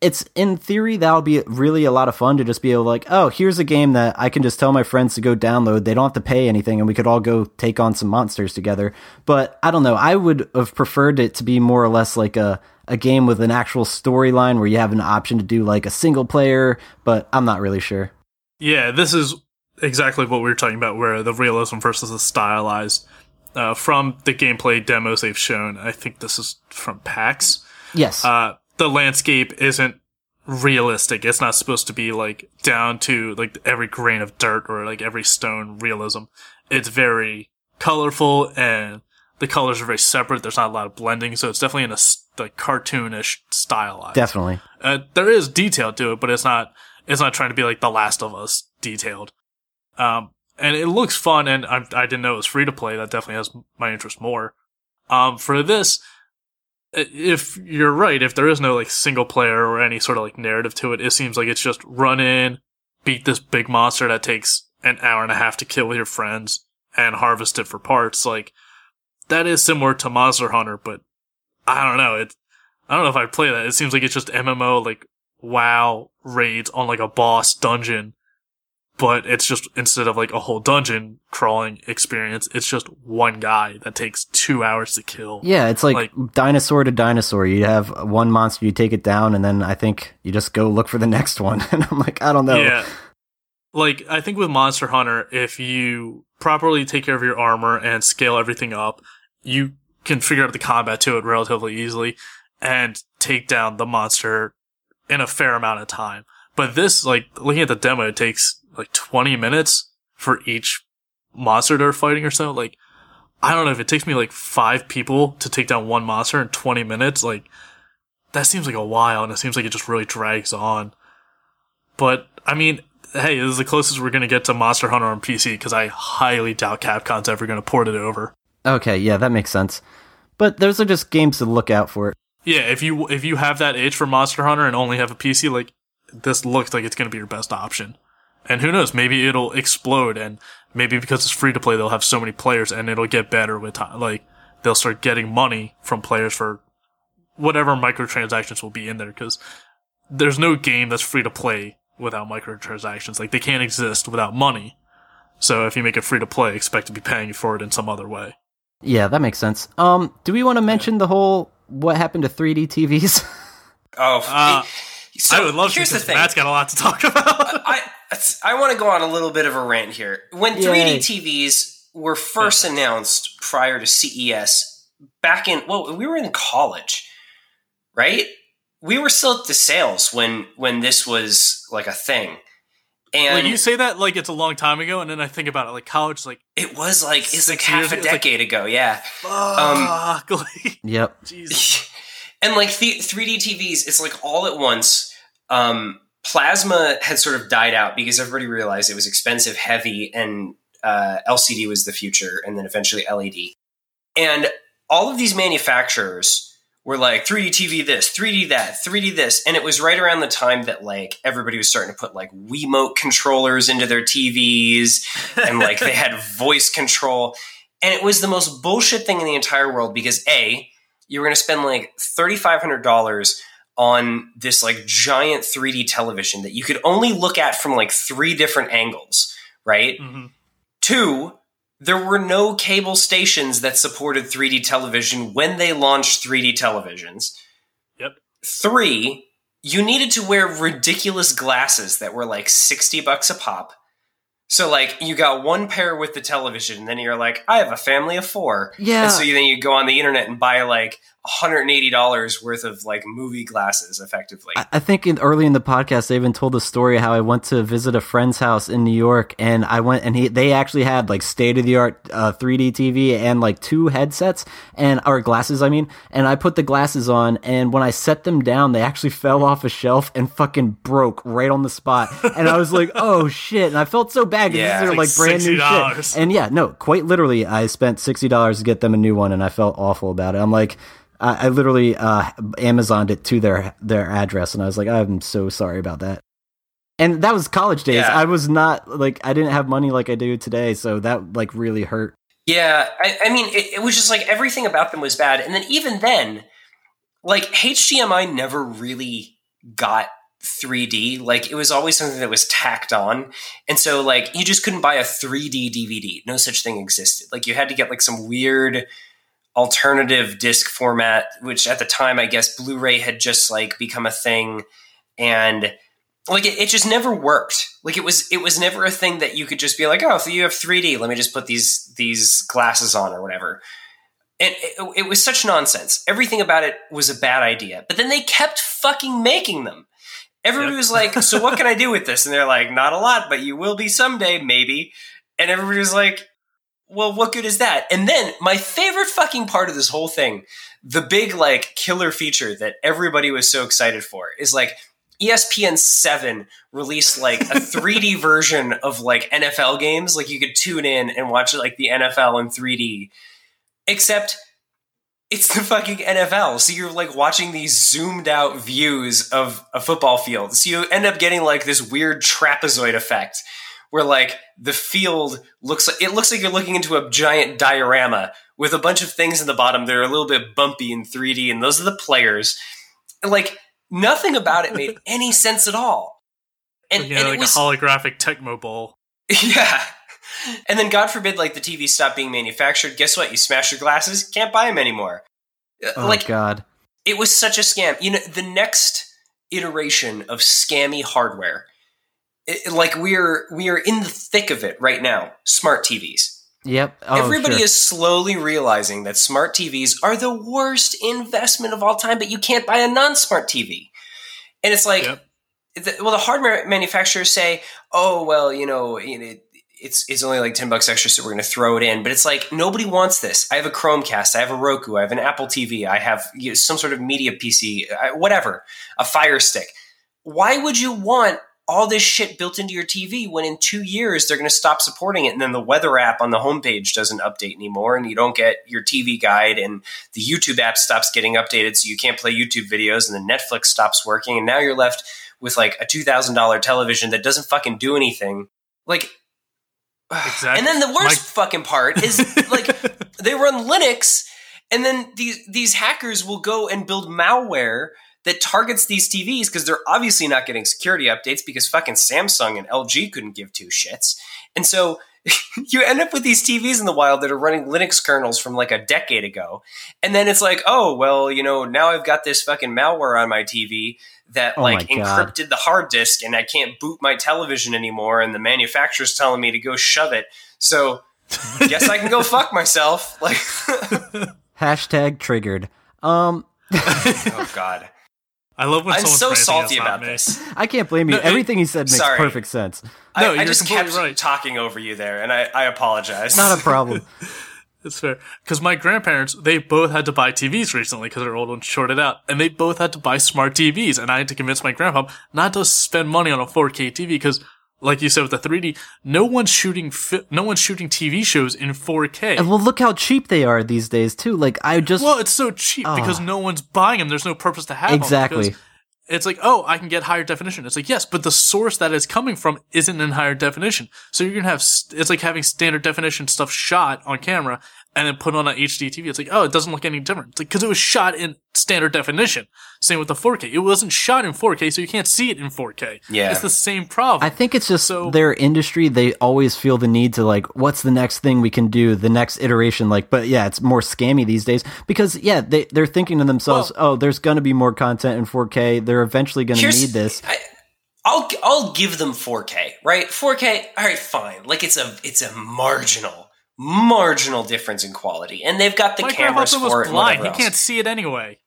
it's in theory that'll be really a lot of fun to just be able to like oh here's a game that i can just tell my friends to go download. They don't have to pay anything and we could all go take on some monsters together. But i don't know. I would have preferred it to be more or less like a a game with an actual storyline where you have an option to do like a single player but i'm not really sure. Yeah, this is exactly what we were talking about, where the realism versus the stylized. Uh, from the gameplay demos they've shown, I think this is from PAX. yes. Uh, the landscape isn't realistic. It's not supposed to be like down to like every grain of dirt or like every stone realism. It's very colorful and the colors are very separate. There's not a lot of blending, so it's definitely in a like cartoonish style. definitely Uh, there is detail to it, but it's not. It's not trying to be like The Last of Us detailed. Um, and it looks fun, and I, I didn't know it was free to play. That definitely has my interest more. Um, for this, if you're right, if there is no like single player or any sort of like narrative to it, it seems like it's just run in, beat this big monster that takes an hour and a half to kill your friends, and harvest it for parts. Like that is similar to Monster Hunter, but I don't know. It I don't know if I'd play that. It seems like it's just MMO like WoW raids on like a boss dungeon but it's just instead of like a whole dungeon crawling experience, it's just one guy that takes two hours to kill. Yeah, it's like, Like- dinosaur to dinosaur. You have one monster, you take it down, and then I think you just go look for the next one. And I'm like, I don't know. Yeah. Like, I think with Monster Hunter, if you properly take care of your armor and scale everything up, you can figure out the combat to it relatively easily and take down the monster in a fair amount of time. But this, like, looking at the demo, it takes like 20 minutes for each monster they're fighting or so. Like, I don't know if it takes me like five people to take down one monster in 20 minutes. Like, that seems like a while and it seems like it just really drags on. But, I mean, hey, this is the closest we're going to get to Monster Hunter on PC because I highly doubt Capcom's ever going to port it over. Okay, yeah, that makes sense. But those are just games to look out for. Yeah, if you if you have that itch for Monster Hunter and only have a PC, like this looks like it's going to be your best option. And who knows, maybe it'll explode and maybe because it's free to play they'll have so many players and it'll get better with time. Like they'll start getting money from players for whatever microtransactions will be in there cuz there's no game that's free to play without microtransactions. Like they can't exist without money. So if you make it free to play, expect to be paying you for it in some other way. Yeah, that makes sense. Um, do we want to mention the whole what happened to 3D TVs? Oh, Uh, so I would love to. Here's the thing. Matt's got a lot to talk about. I I want to go on a little bit of a rant here. When 3D TVs were first announced prior to CES, back in well, we were in college, right? We were still at the sales when when this was like a thing, and Like you say that like it's a long time ago, and then I think about it like college, like it was like it's like half a ago, it's like- decade ago. Yeah, fuck, like yep. Jesus. and like the 3D TVs, it's like all at once. Um, plasma had sort of died out because everybody realized it was expensive, heavy, and uh, LCD was the future, and then eventually LED. And all of these manufacturers were like 3D TV this, 3D that, 3D this, and it was right around the time that like everybody was starting to put like Wiimote controllers into their TVs, and like they had voice control, and it was the most bullshit thing in the entire world because a you were going to spend like $3500 on this like giant 3D television that you could only look at from like three different angles, right? Mhm. Two, there were no cable stations that supported 3D television when they launched 3D televisions. Yep. Three, you needed to wear ridiculous glasses that were like 60 bucks a pop. So like you got one pair with the television, and then you're like, I have a family of four. Yeah. And so you, then you go on the internet and buy like $180 worth of like movie glasses effectively. I I think in, early in the podcast, they even told the story how I went to visit a friend's house in New York, and I went and he they actually had like state of the art uh, 3D TV and like two headsets and or glasses, I mean. And I put the glasses on, and when I set them down, they actually fell off a shelf and fucking broke right on the spot. And I was like, oh shit! And I felt so bad because Yeah. these are Like like brand new $60. shit. And yeah, no, quite literally, I spent sixty dollars to get them a new one, and I felt awful about it. I'm like. I, I literally uh, Amazoned it to their their address, and I was like, I'm so sorry about that. And that was college days. Yeah. I was not like I didn't have money like I do today, so that like really hurt. Yeah, I, I mean, it, it was just like everything about them was bad. And then even then, like HDMI never really got 3D. Like it was always something that was tacked on. And so like you just couldn't buy a 3D DVD. No such thing existed. Like you had to get like some weird alternative disc format, which at the time I guess Blu-ray had just like become a thing. And like it, it just never worked. Like it was it was never a thing that you could just be like, oh, so you have 3D. Let me just put these these glasses on or whatever. And it, it was such nonsense. Everything about it was a bad idea. But then they kept fucking making them. Everybody Yep. was like, so what can I do with this? And they're like, not a lot, but you will be someday, maybe. And everybody was like, well, what good is that? And then my favorite fucking part of this whole thing, the big like killer feature that everybody was so excited for is like ESPN 7 released like a 3D version of like NFL games. Like you could tune in and watch like the NFL in 3D. Except it's the fucking NFL. So you're like watching these zoomed out views of a football field. So you end up getting like this weird trapezoid effect where like the field looks like it looks like you're looking into a giant diorama with a bunch of things in the bottom that are a little bit bumpy in 3D and those are the players. And like nothing about it made any sense at all. And, you know, and like it was a holographic Tecmo Bowl. yeah. And then God forbid, like the TV stop being manufactured. Guess what? You smash your glasses, can't buy them anymore. Uh, Oh like god. it was such a scam. You know, the next iteration of scammy hardware, it, like we're we are in the thick of it right now. Smart TVs. Yep. Oh, Everybody sure. is slowly realizing that smart TVs are the worst investment of all time, but you can't buy a non-smart TV. And it's like, Yep. the, well, the hardware manufacturers say, "Oh, well, you know, it, it's it's only like ten bucks extra, so we're going to throw it in." But it's like nobody wants this. I have a Chromecast, I have a Roku, I have an Apple TV, I have you know, some sort of media PC, whatever, a Fire Stick. Why would you want all this shit built into your TV when in two years they're going to stop supporting it, and then the weather app on the homepage doesn't update anymore, and you don't get your TV guide, and the YouTube app stops getting updated, so you can't play YouTube videos, and the Netflix stops working, and now you're left with like a two thousand dollar television that doesn't fucking do anything. Like, Exactly. and then the worst My- fucking part is like they run Linux, and then these these hackers will go and build malware that targets these TVs because they're obviously not getting security updates because fucking Samsung and LG couldn't give two shits, and so. you end up with these TVs in the wild that are running Linux kernels from like a decade ago. And then it's like, oh, well, you know, now I've got this fucking malware on my TV that Oh like encrypted the hard disk and I can't boot my television anymore and the manufacturer's telling me to go shove it. So guess I can go fuck myself. Like Hashtag triggered. Um, Oh god. I love when I'm someone's so salty about me. this. I can't blame you. No, it- Everything he said makes Sorry. perfect sense. No, I, I you're just kept right. talking over you there and I, I apologize. Not a problem. It's fair because my grandparents they both had to buy TVs recently because their old ones shorted out, and they both had to buy smart TVs, and I had to convince my grandpa not to spend money on a 4K TV because, like you said with the 3D, no one's shooting fi- no one's shooting TV shows in 4K. And well, look how cheap they are these days too. Like I just well, it's so cheap because no one's buying them. There's no purpose to have them Ah. Exactly. It's like, oh, I can get higher definition. It's like, yes, but the source that it's coming from isn't in higher definition. So you're gonna have, st- it's like having standard definition stuff shot on camera and then put on an HD TV. It's like, oh, it doesn't look any different. It's like, cause it was shot in standard definition. Same with the 4K. It wasn't shot in 4K, so you can't see it in 4K. Yeah. It's the same problem. I think it's just So- their industry. They always feel the need to like, what's the next thing we can do? The next iteration, like, but yeah, it's more scammy these days because yeah, they they're thinking to themselves, oh, there's going to be more content in 4K. They're eventually going to need this. I, I'll I'll give them 4K, right? 4K, all right, fine. Like it's a it's a marginal marginal difference in quality, and they've got the cameras for it. blind. He can't see it anyway.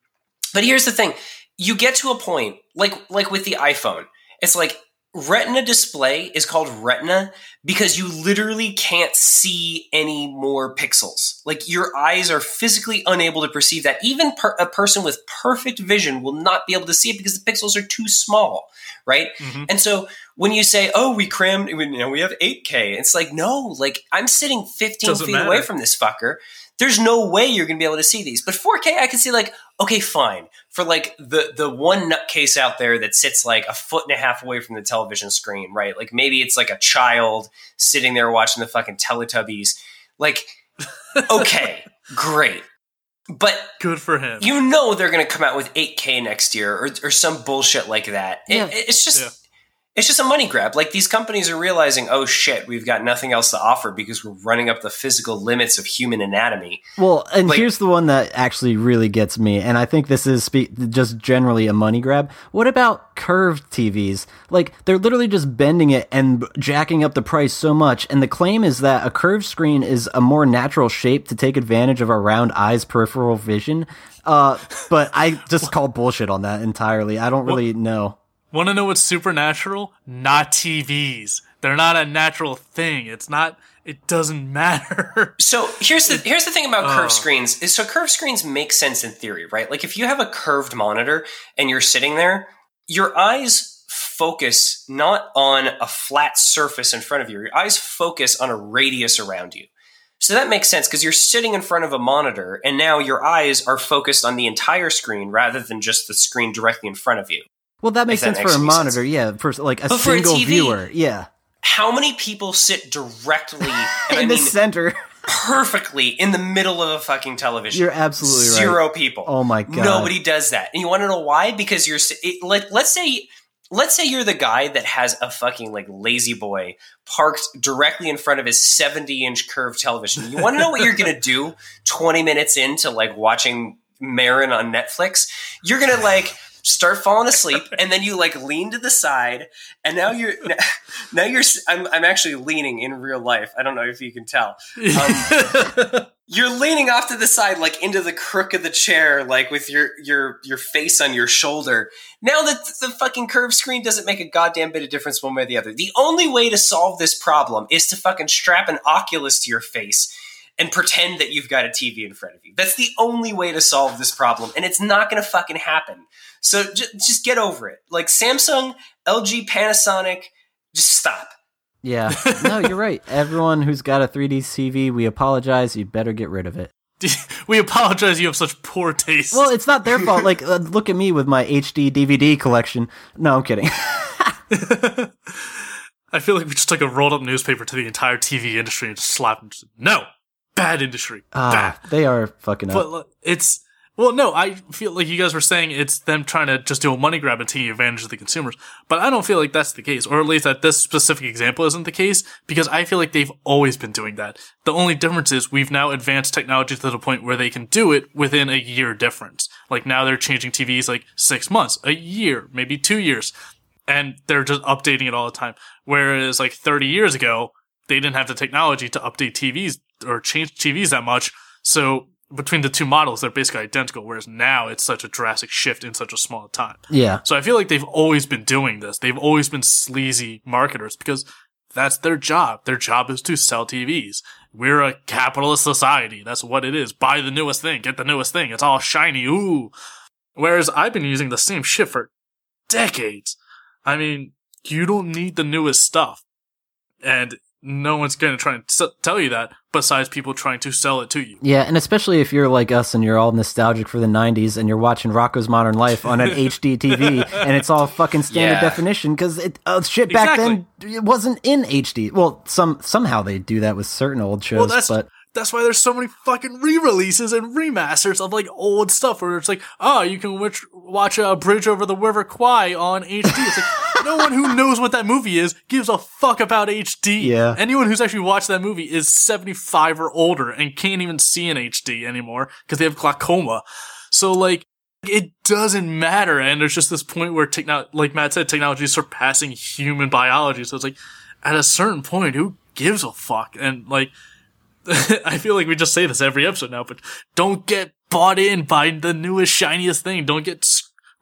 But here's the thing: you get to a point, like like with the iPhone, it's like Retina display is called Retina because you literally can't see any more pixels. Like your eyes are physically unable to perceive that. Even per- a person with perfect vision will not be able to see it because the pixels are too small, right? Mhm. And so when you say, "Oh, we crammed," we, you know, we have 8K, it's like no, like I'm sitting 15 Doesn't feet matter. away from this fucker. There's no way you're going to be able to see these. But 4K, I can see like, okay, fine. For like the the one nutcase out there that sits like a foot and a half away from the television screen, right? Like maybe it's like a child sitting there watching the fucking Teletubbies. Like, okay, great. But Good for him. you know they're going to come out with 8K next year or, or some bullshit like that. It- it's just Yeah. It's just a money grab. Like these companies are realizing, oh shit, we've got nothing else to offer because we're running up the physical limits of human anatomy. Well, and Like- here's the one that actually really gets me, and I think this is spe- just generally a money grab. What about curved TVs? Like they're literally just bending it and jacking up the price so much, and the claim is that a curved screen is a more natural shape to take advantage of our round eyes' peripheral vision. Uh, but I just call bullshit on that entirely. I don't really know. Want to know what's supernatural? Not TVs. They're not a natural thing. It's not. It doesn't matter. So here's the here's the thing about Oh. curved screens is so curved screens make sense in theory, right? Like if you have a curved monitor and you're sitting there, your eyes focus not on a flat surface in front of you. Your eyes focus on a radius around you. So that makes sense because you're sitting in front of a monitor and now your eyes are focused on the entire screen rather than just the screen directly in front of you. Well, that makes that sense makes for a any monitor, yeah, for like a But for a single TV, viewer, yeah, How many people sit directly in I the mean center. perfectly in the middle of a fucking television? You're absolutely right. Zero people. Oh my God. Nobody does that, and you want to know why? Because you're s- it, let, let's say let's say you're the guy that has a fucking like lazy boy parked directly in front of his 70 inch curved television. You want to know what you're going to do 20 minutes into like watching Maron on Netflix? You're going to like start falling asleep and then you like lean to the side and now you're now you're I'm, I'm actually leaning in real life. I don't know if you can tell. Um, you're leaning off to the side like into the crook of the chair like with your your your face on your shoulder. Now that the fucking curved screen doesn't make a goddamn bit of difference one way or the other. The only way to solve this problem is to fucking strap an oculus to your face and pretend that you've got a TV in front of you. That's the only way to solve this problem, and it's not going to fucking happen. So j- just get over it. Like Samsung, LG, Panasonic, just stop. Yeah. No, you're right. Everyone who's got a 3D TV, we apologize. You better get rid of it. we apologize. You have such poor taste. Well, it's not their fault. Like, uh, look at me with my HD DVD collection. No, I'm kidding. I feel like we just took a rolled up newspaper to the entire TV industry and just slapped them. No, bad industry. Ah, bad. they are fucking up. But it's well, no, I feel like you guys were saying it's them trying to just do a money grab and taking advantage of the consumers. But I don't feel like that's the case, or at least that this specific example isn't the case, because I feel like they've always been doing that. The only difference is we've now advanced technology to the point where they can do it within a year difference. Like now they're changing TVs like six months, a year, maybe two years, and they're just updating it all the time. Whereas like 30 years ago, they didn't have the technology to update TVs or change TVs that much. So between the two models, they're basically identical. Whereas now it's such a drastic shift in such a small time. yeah. So I feel like they've always been doing this. They've always been sleazy marketers because that's their job. Their job is to sell TVs. We're a capitalist society. That's what it is. Buy the newest thing. Get the newest thing. It's all shiny. Ooh. Whereas I've been using the same shit for decades. I mean, you don't need the newest stuff. And no one's going to try and s- tell you that besides people trying to sell it to you. Yeah, and especially if you're like us and you're all nostalgic for the 90s and you're watching Rocko's Modern Life on an HD TV and it's all fucking standard Yeah. definition because it uh, shit back then it wasn't in HD. Well, some somehow they do that with certain old shows, Well, that's but that's why there's so many fucking re-releases and remasters of like old stuff where it's like, oh, you can watch, watch a Bridge Over the River Kwai on HD. It's like no one who knows what that movie is gives a fuck about HD. Yeah. Anyone who's actually watched that movie is 75 or older and can't even see in HD anymore because they have glaucoma. So like. It doesn't matter, and there's just this point where techno- like Matt said, technology is surpassing human biology. So it's like, at a certain point, who gives a fuck? And like, I feel like we just say this every episode now, but don't get bought in by the newest, shiniest thing. Don't get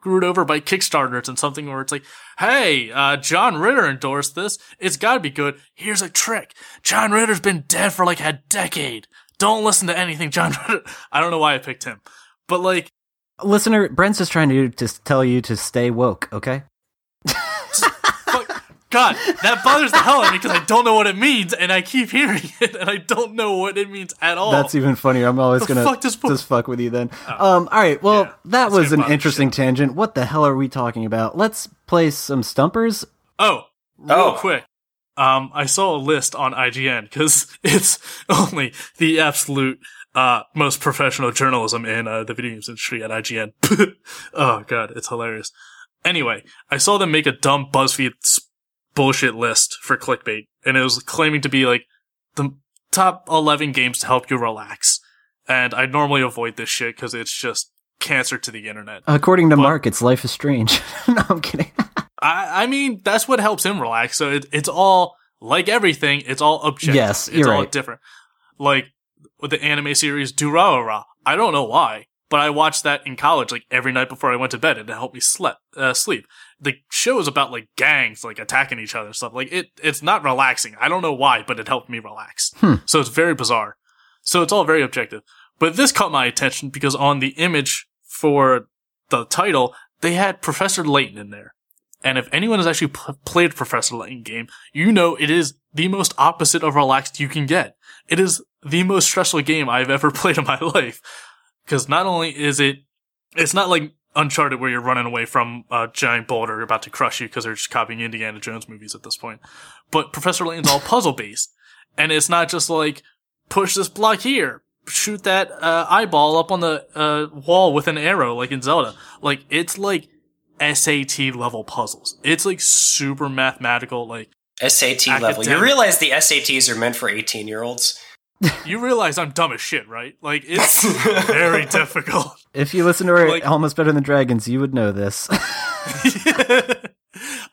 screwed over by Kickstarters and something where it's like, hey, uh, John Ritter endorsed this. It's gotta be good. Here's a trick. John Ritter's been dead for like a decade. Don't listen to anything John Ritter. I don't know why I picked him, but like, listener, Brent's just trying to just tell you to stay woke, okay? Fuck, God, that bothers the hell out of me because I don't know what it means and I keep hearing it and I don't know what it means at all. That's even funnier. I'm always The gonna fuck does- just fuck with you then. um, all right. Well, Yeah, that was an interesting shit. tangent. What the hell are we talking about? Let's play some stumpers. Oh, real Oh. quick. Um, I saw a list on IGN because it's only the absolute uh most professional journalism in uh, the video games industry at IGN. oh god, it's hilarious. Anyway, I saw them make a dumb BuzzFeed s- bullshit list for clickbait, and it was claiming to be like the top eleven games to help you relax. And I normally avoid this shit because it's just cancer to the internet. According to But- Mark, it's Life is Strange. no, I'm kidding. I, I mean, that's what helps him relax. So it, it's all like everything. It's all objective. Yes, it's you're all right. different. Like with the anime series Durarara, I don't know why, but I watched that in college, like every night before I went to bed, and it helped me sleep. Uh, sleep. The show is about like gangs, like attacking each other and stuff. Like it, it's not relaxing. I don't know why, but it helped me relax. Hmm. So it's very bizarre. So it's all very objective. But this caught my attention because on the image for the title, they had Professor Layton in there. And if anyone has actually p- played Professor Layton game, you know it is the most opposite of relaxed you can get. It is the most stressful game I've ever played in my life. Because not only is it, it's not like Uncharted where you're running away from a giant boulder about to crush you because they're just copying Indiana Jones movies at this point. But Professor Layton's all puzzle based. And it's not just like, push this block here, shoot that uh, eyeball up on the uh, wall with an arrow like in Zelda. Like, it's like SAT level puzzles. It's like super mathematical. Like SAT level. You realize the SATs are meant for 18 year olds? you realize I'm dumb as shit, right? Like it's very difficult. If you listen to our Like- Almost Better Than Dragons, you would know this.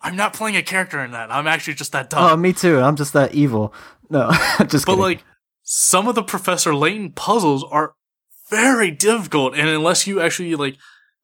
I'm not playing a character in that. I'm actually just that dumb. oh, me too. I'm just that evil. No, just but kidding. like some of the Professor Layton puzzles are very difficult, and unless you actually like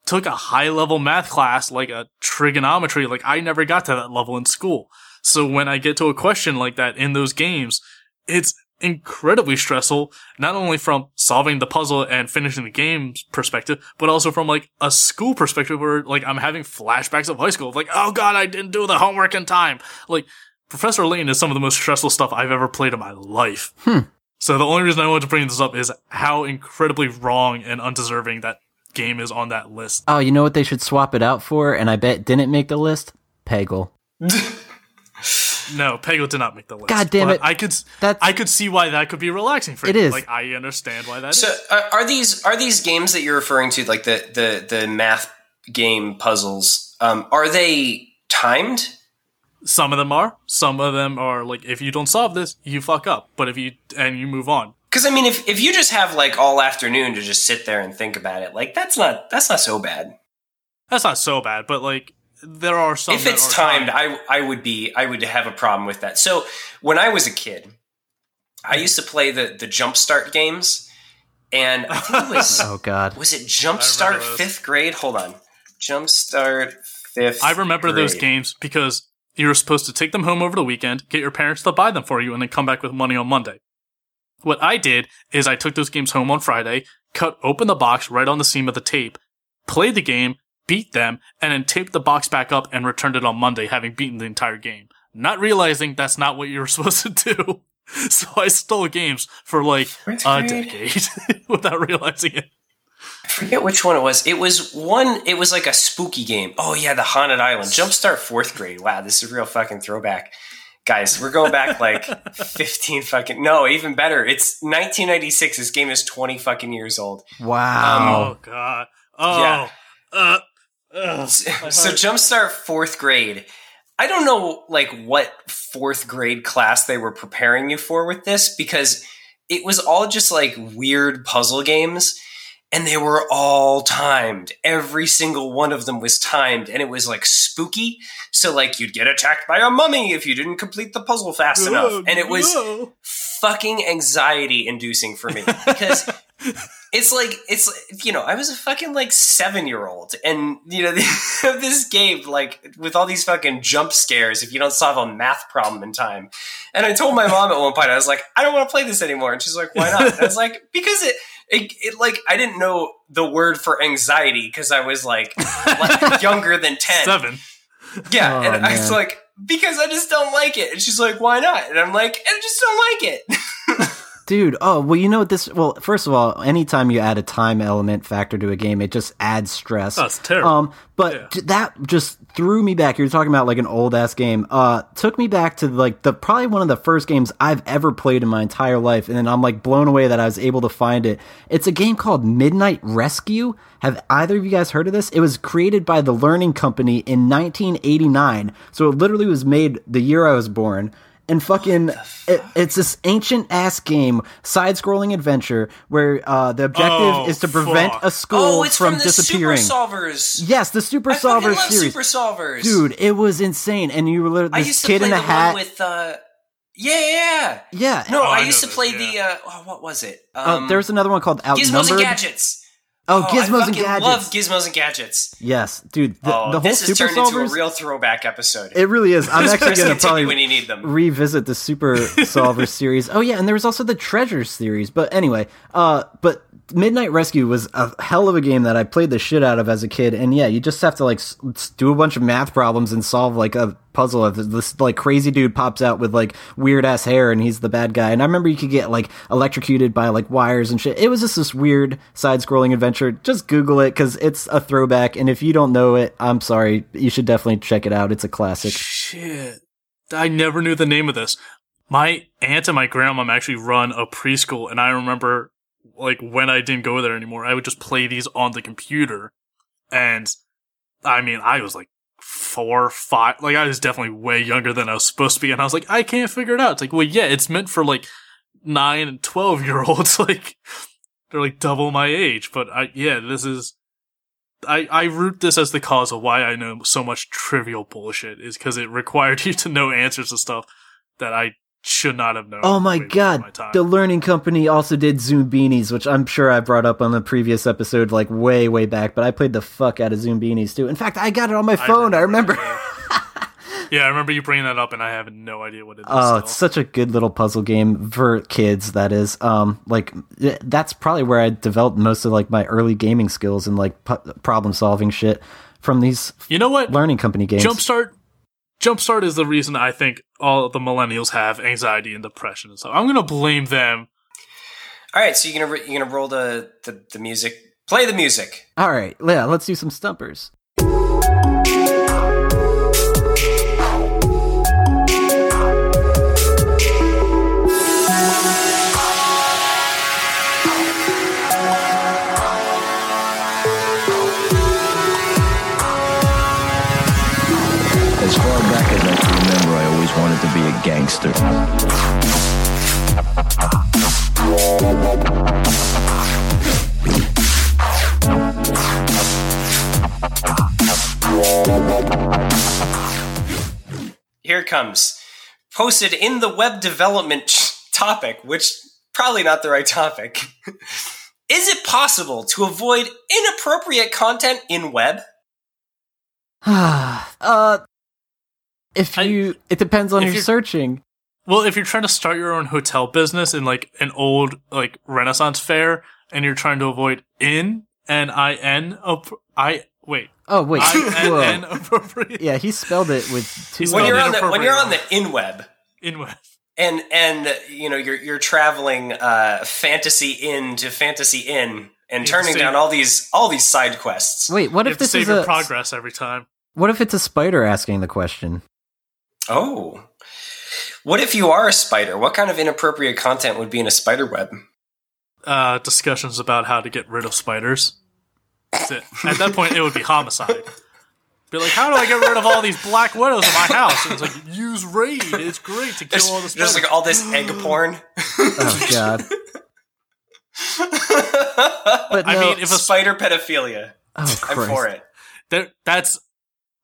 took a high level math class like a trigonometry, like I never got to that level in school. So when I get to a question like that in those games, it's incredibly stressful, not only from solving the puzzle and finishing the game's perspective, but also from like a school perspective where like I'm having flashbacks of high school. Like, oh god, I didn't do the homework in time. Like, Professor Lane is some of the most stressful stuff I've ever played in my life. Hmm. So the only reason I wanted to bring this up is how incredibly wrong and undeserving that game is on that list. oh, you know what they should swap it out for? And I bet didn't make the list. Peggle. No, Peggle did not make the list. God damn it. I could That's- I could see why that could be relaxing for It you. is. Like I understand why that So are, are these are these games that you're referring to, like the the the math game puzzles? Um, are they timed? Some of them are. Some of them are like if you don't solve this, you fuck up. But if you and you move on. Because I mean, if if you just have like all afternoon to just sit there and think about it, like that's not that's not so bad. That's not so bad, but like there are some if that it's are timed, I I would be I would have a problem with that. So when I was a kid, I mm. used to play the the Jumpstart games, and I think it was Oh God. was it I Jumpstart fifth grade? Hold on, Jumpstart fifth. I remember those games because you were supposed to take them home over the weekend, get your parents to buy them for you, and then come back with money on Monday. What I did is I took those games home on Friday, cut open the box right on the seam of the tape, played the game, beat them, and then taped the box back up and returned it on Monday, having beaten the entire game. Not realizing that's not what you were supposed to do. So I stole games for like a decade without realizing it. I forget which one it was. It was one. It was like a spooky game. Oh yeah, the Haunted Island. Jumpstart fourth grade. Wow, this is a real fucking throwback, guys. We're going back like fifteen fucking. No, even better. It's 1996. This game is 20 fucking years old. Wow. Oh god. Oh. Yeah. Uh, ugh. So, My so heart. Jumpstart fourth grade. I don't know like what fourth grade class they were preparing you for with this because it was all just like weird puzzle games and they were all timed. Every single one of them was timed and it was like spooky. So like you'd get attacked by a mummy if you didn't complete the puzzle fast enough. And it was Whoa. fucking anxiety inducing for me because it's like it's you know I was a fucking like seven year old and you know this game like with all these fucking jump scares if you don't solve a math problem in time and I told my mom at one point I was like I don't want to play this anymore and she's like why not and I was like because it it, it like I didn't know the word for anxiety because I was like, like younger than ten, seven, yeah, Oh, and I was like, because I just don't like it. And she's like, why not? And I'm like, I just don't like it. Dude, oh, well, you know what this, well, first of all, anytime you add a time element factor to a game, it just adds stress. That's terrible. Um, but Yeah. j- that just threw me back. You're talking about like an old ass game. Uh, took me back to like the probably one of the first games I've ever played in my entire life, and then I'm like blown away that I was able to find it. It's a game called Midnight Rescue. Have either of you guys heard of this? It was created by the Learning Company in 1989, so it literally was made the year I was born. And fucking, it, it's this ancient ass game, side scrolling adventure where uh, the objective Oh, is to prevent fuck. a school oh, it's from, from, the disappearing. Super Solvers. Yes, the Super I fucking Solvers love series. Super Solvers. Dude, it was insane. And you were literally I this used to kid play in a the hat. one with, uh, yeah, yeah. yeah. No, Oh, I, I used to play this, the, uh, oh, what was it? Oh, Um, there was another one called Gizmos Outnumbered. and Gadgets. Oh, Oh, Gizmos and Gadgets. love Gizmos and Gadgets. yes, dude. The, oh, the whole this has Super turned into a real throwback episode. it really is. I'm actually going to probably when you need them. revisit the Super Solver series. Oh yeah, and there was also the Treasure series. But anyway, uh, but Midnight Rescue was a hell of a game that I played the shit out of as a kid. And yeah, you just have to like s- do a bunch of math problems and solve like a puzzle. Of this like crazy dude pops out with like weird ass hair, and he's the bad guy. And I remember you could get like electrocuted by like wires and shit. It was just this weird side scrolling adventure. Just Google it because it's a throwback. And if you don't know it, I'm sorry. You should definitely check it out. It's a classic. Shit. I never knew the name of this. My aunt and my grandmom actually run a preschool, and I remember, like, when I didn't go there anymore, I would just play these on the computer. And I mean, I was like four, five, like I was definitely way younger than I was supposed to be, and I was like, I can't figure it out. It's like, well, yeah, it's meant for like nine and twelve year olds, like they're like double my age, but I, yeah, this is. I, I root this as the cause of why I know so much trivial bullshit is because it required you to know answers to stuff that I should not have known. Oh my god, my the learning company also did Zoombinis, which I'm sure I brought up on the previous episode, like way, way back. But I played the fuck out of Zoombinis too. In fact, I got it on my phone. I remember. Yeah. Yeah, I remember you bringing that up, and I have no idea what it is. Oh, still. it's such a good little puzzle game for kids. That is, um, like that's probably where I developed most of like my early gaming skills and like pu- problem solving shit from these you know what? learning company games. Jumpstart. Jumpstart is the reason I think all the millennials have anxiety and depression and stuff. I'm gonna blame them. All right, so you're gonna you're gonna roll the, the the music. Play the music. All right, yeah, let's do some stumpers. Gangster. Here it comes. Posted in the web development topic, which probably not the right topic. Is it possible to avoid inappropriate content in web? uh, if I- you, it depends on if your you're- searching. Well, if you're trying to start your own hotel business in like an old like Renaissance fair, and you're trying to avoid in n i n I wait Oh wait, i n n Whoa. appropriate yeah, he spelled it with two. He's When you're on the when you're on the inappropriate. in web in web. and and you know you're you're traveling uh, fantasy in to fantasy in and turning save- down all these all these side quests. Wait, what You if have to this save is your a progress every time. what if it's a spider asking the question? Oh. What if you are a spider? What kind of inappropriate content would be in a spider web? Uh, discussions about how to get rid of spiders. That's it. At that point, it would be homicide. Be like, how do I get rid of all these black widows in my house? And it's like, use raid. It's great to kill Just, all the just spiders. like all this egg porn. Oh god. But I mean, if a spider pedophilia. oh I'm for it. There, that's.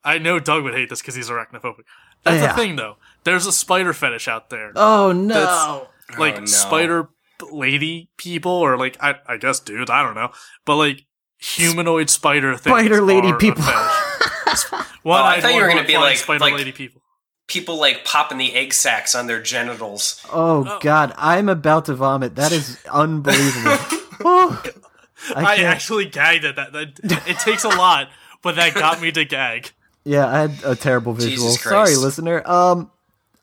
I know Doug would hate this because he's arachnophobic. That's Yeah. the thing, though. There's a spider fetish out there, Oh no. Oh, like Oh, no. spider lady people, or like I, I guess dudes. I don't know, but like humanoid spider things. Spider lady are a people. fetish. One, Oh, I thought you were going gonna be like- spider like- lady people. People like popping the egg sacs on their genitals. Oh Oh. god, I'm about to vomit. That is unbelievable. Oh, I I, actually gagged at that. that. It takes a lot, but that got me to gag. Yeah, I had a terrible visual. Sorry, listener. Um,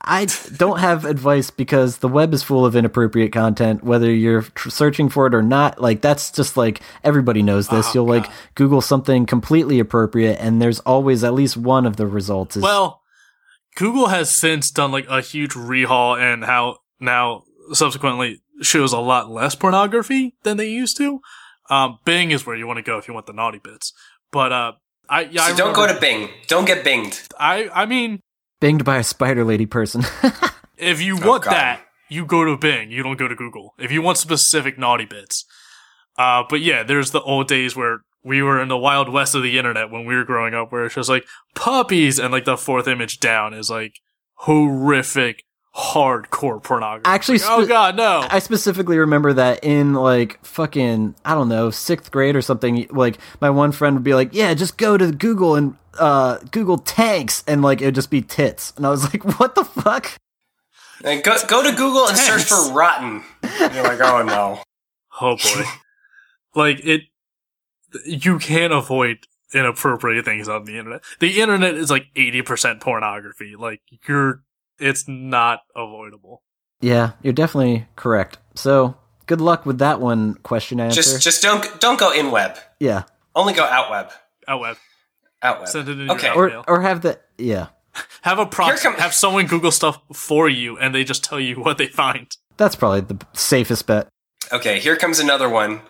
I don't have advice because the web is full of inappropriate content, whether you're tr- searching for it or not. Like that's just like everybody knows this. Oh, You'll like Google something completely appropriate, and there's always at least one of the results. Is, Well, Google has since done like a huge rehaul and how now subsequently shows a lot less pornography than they used to. Um, Bing is where you want to go if you want the naughty bits. But uh, I yeah, So I don't go to Bing. Don't get binged. I I mean, binged by a spider lady person. if you Oh, want God. that, you go to Bing. You don't go to Google. If you want specific naughty bits. Uh, but yeah, there's the old days where we were in the wild west of the internet when we were growing up, where it's just like puppies, and like the fourth image down is like horrific, hardcore pornography. Actually, Like, oh god, no! I specifically remember that in like fucking I don't know sixth grade or something. Like my one friend would be like, "Yeah, just go to Google and uh, Google tanks," and like it'd just be tits, and I was like, "What the fuck?" And go go to Google and search for rotten. And you're like, oh no. oh boy, like it. You can't avoid inappropriate things on the internet. The internet is like eighty percent pornography. Like you're, it's not avoidable. Yeah, you're definitely correct. So good luck with that one. Question answer. Just just don't don't go in web. yeah, Only go out web. Out web. Out web. Send it in Okay. your or email. or have the yeah. Have a proxy. Come- have someone Google stuff for you, and they just tell you what they find. That's probably the safest bet. Okay, here comes another one.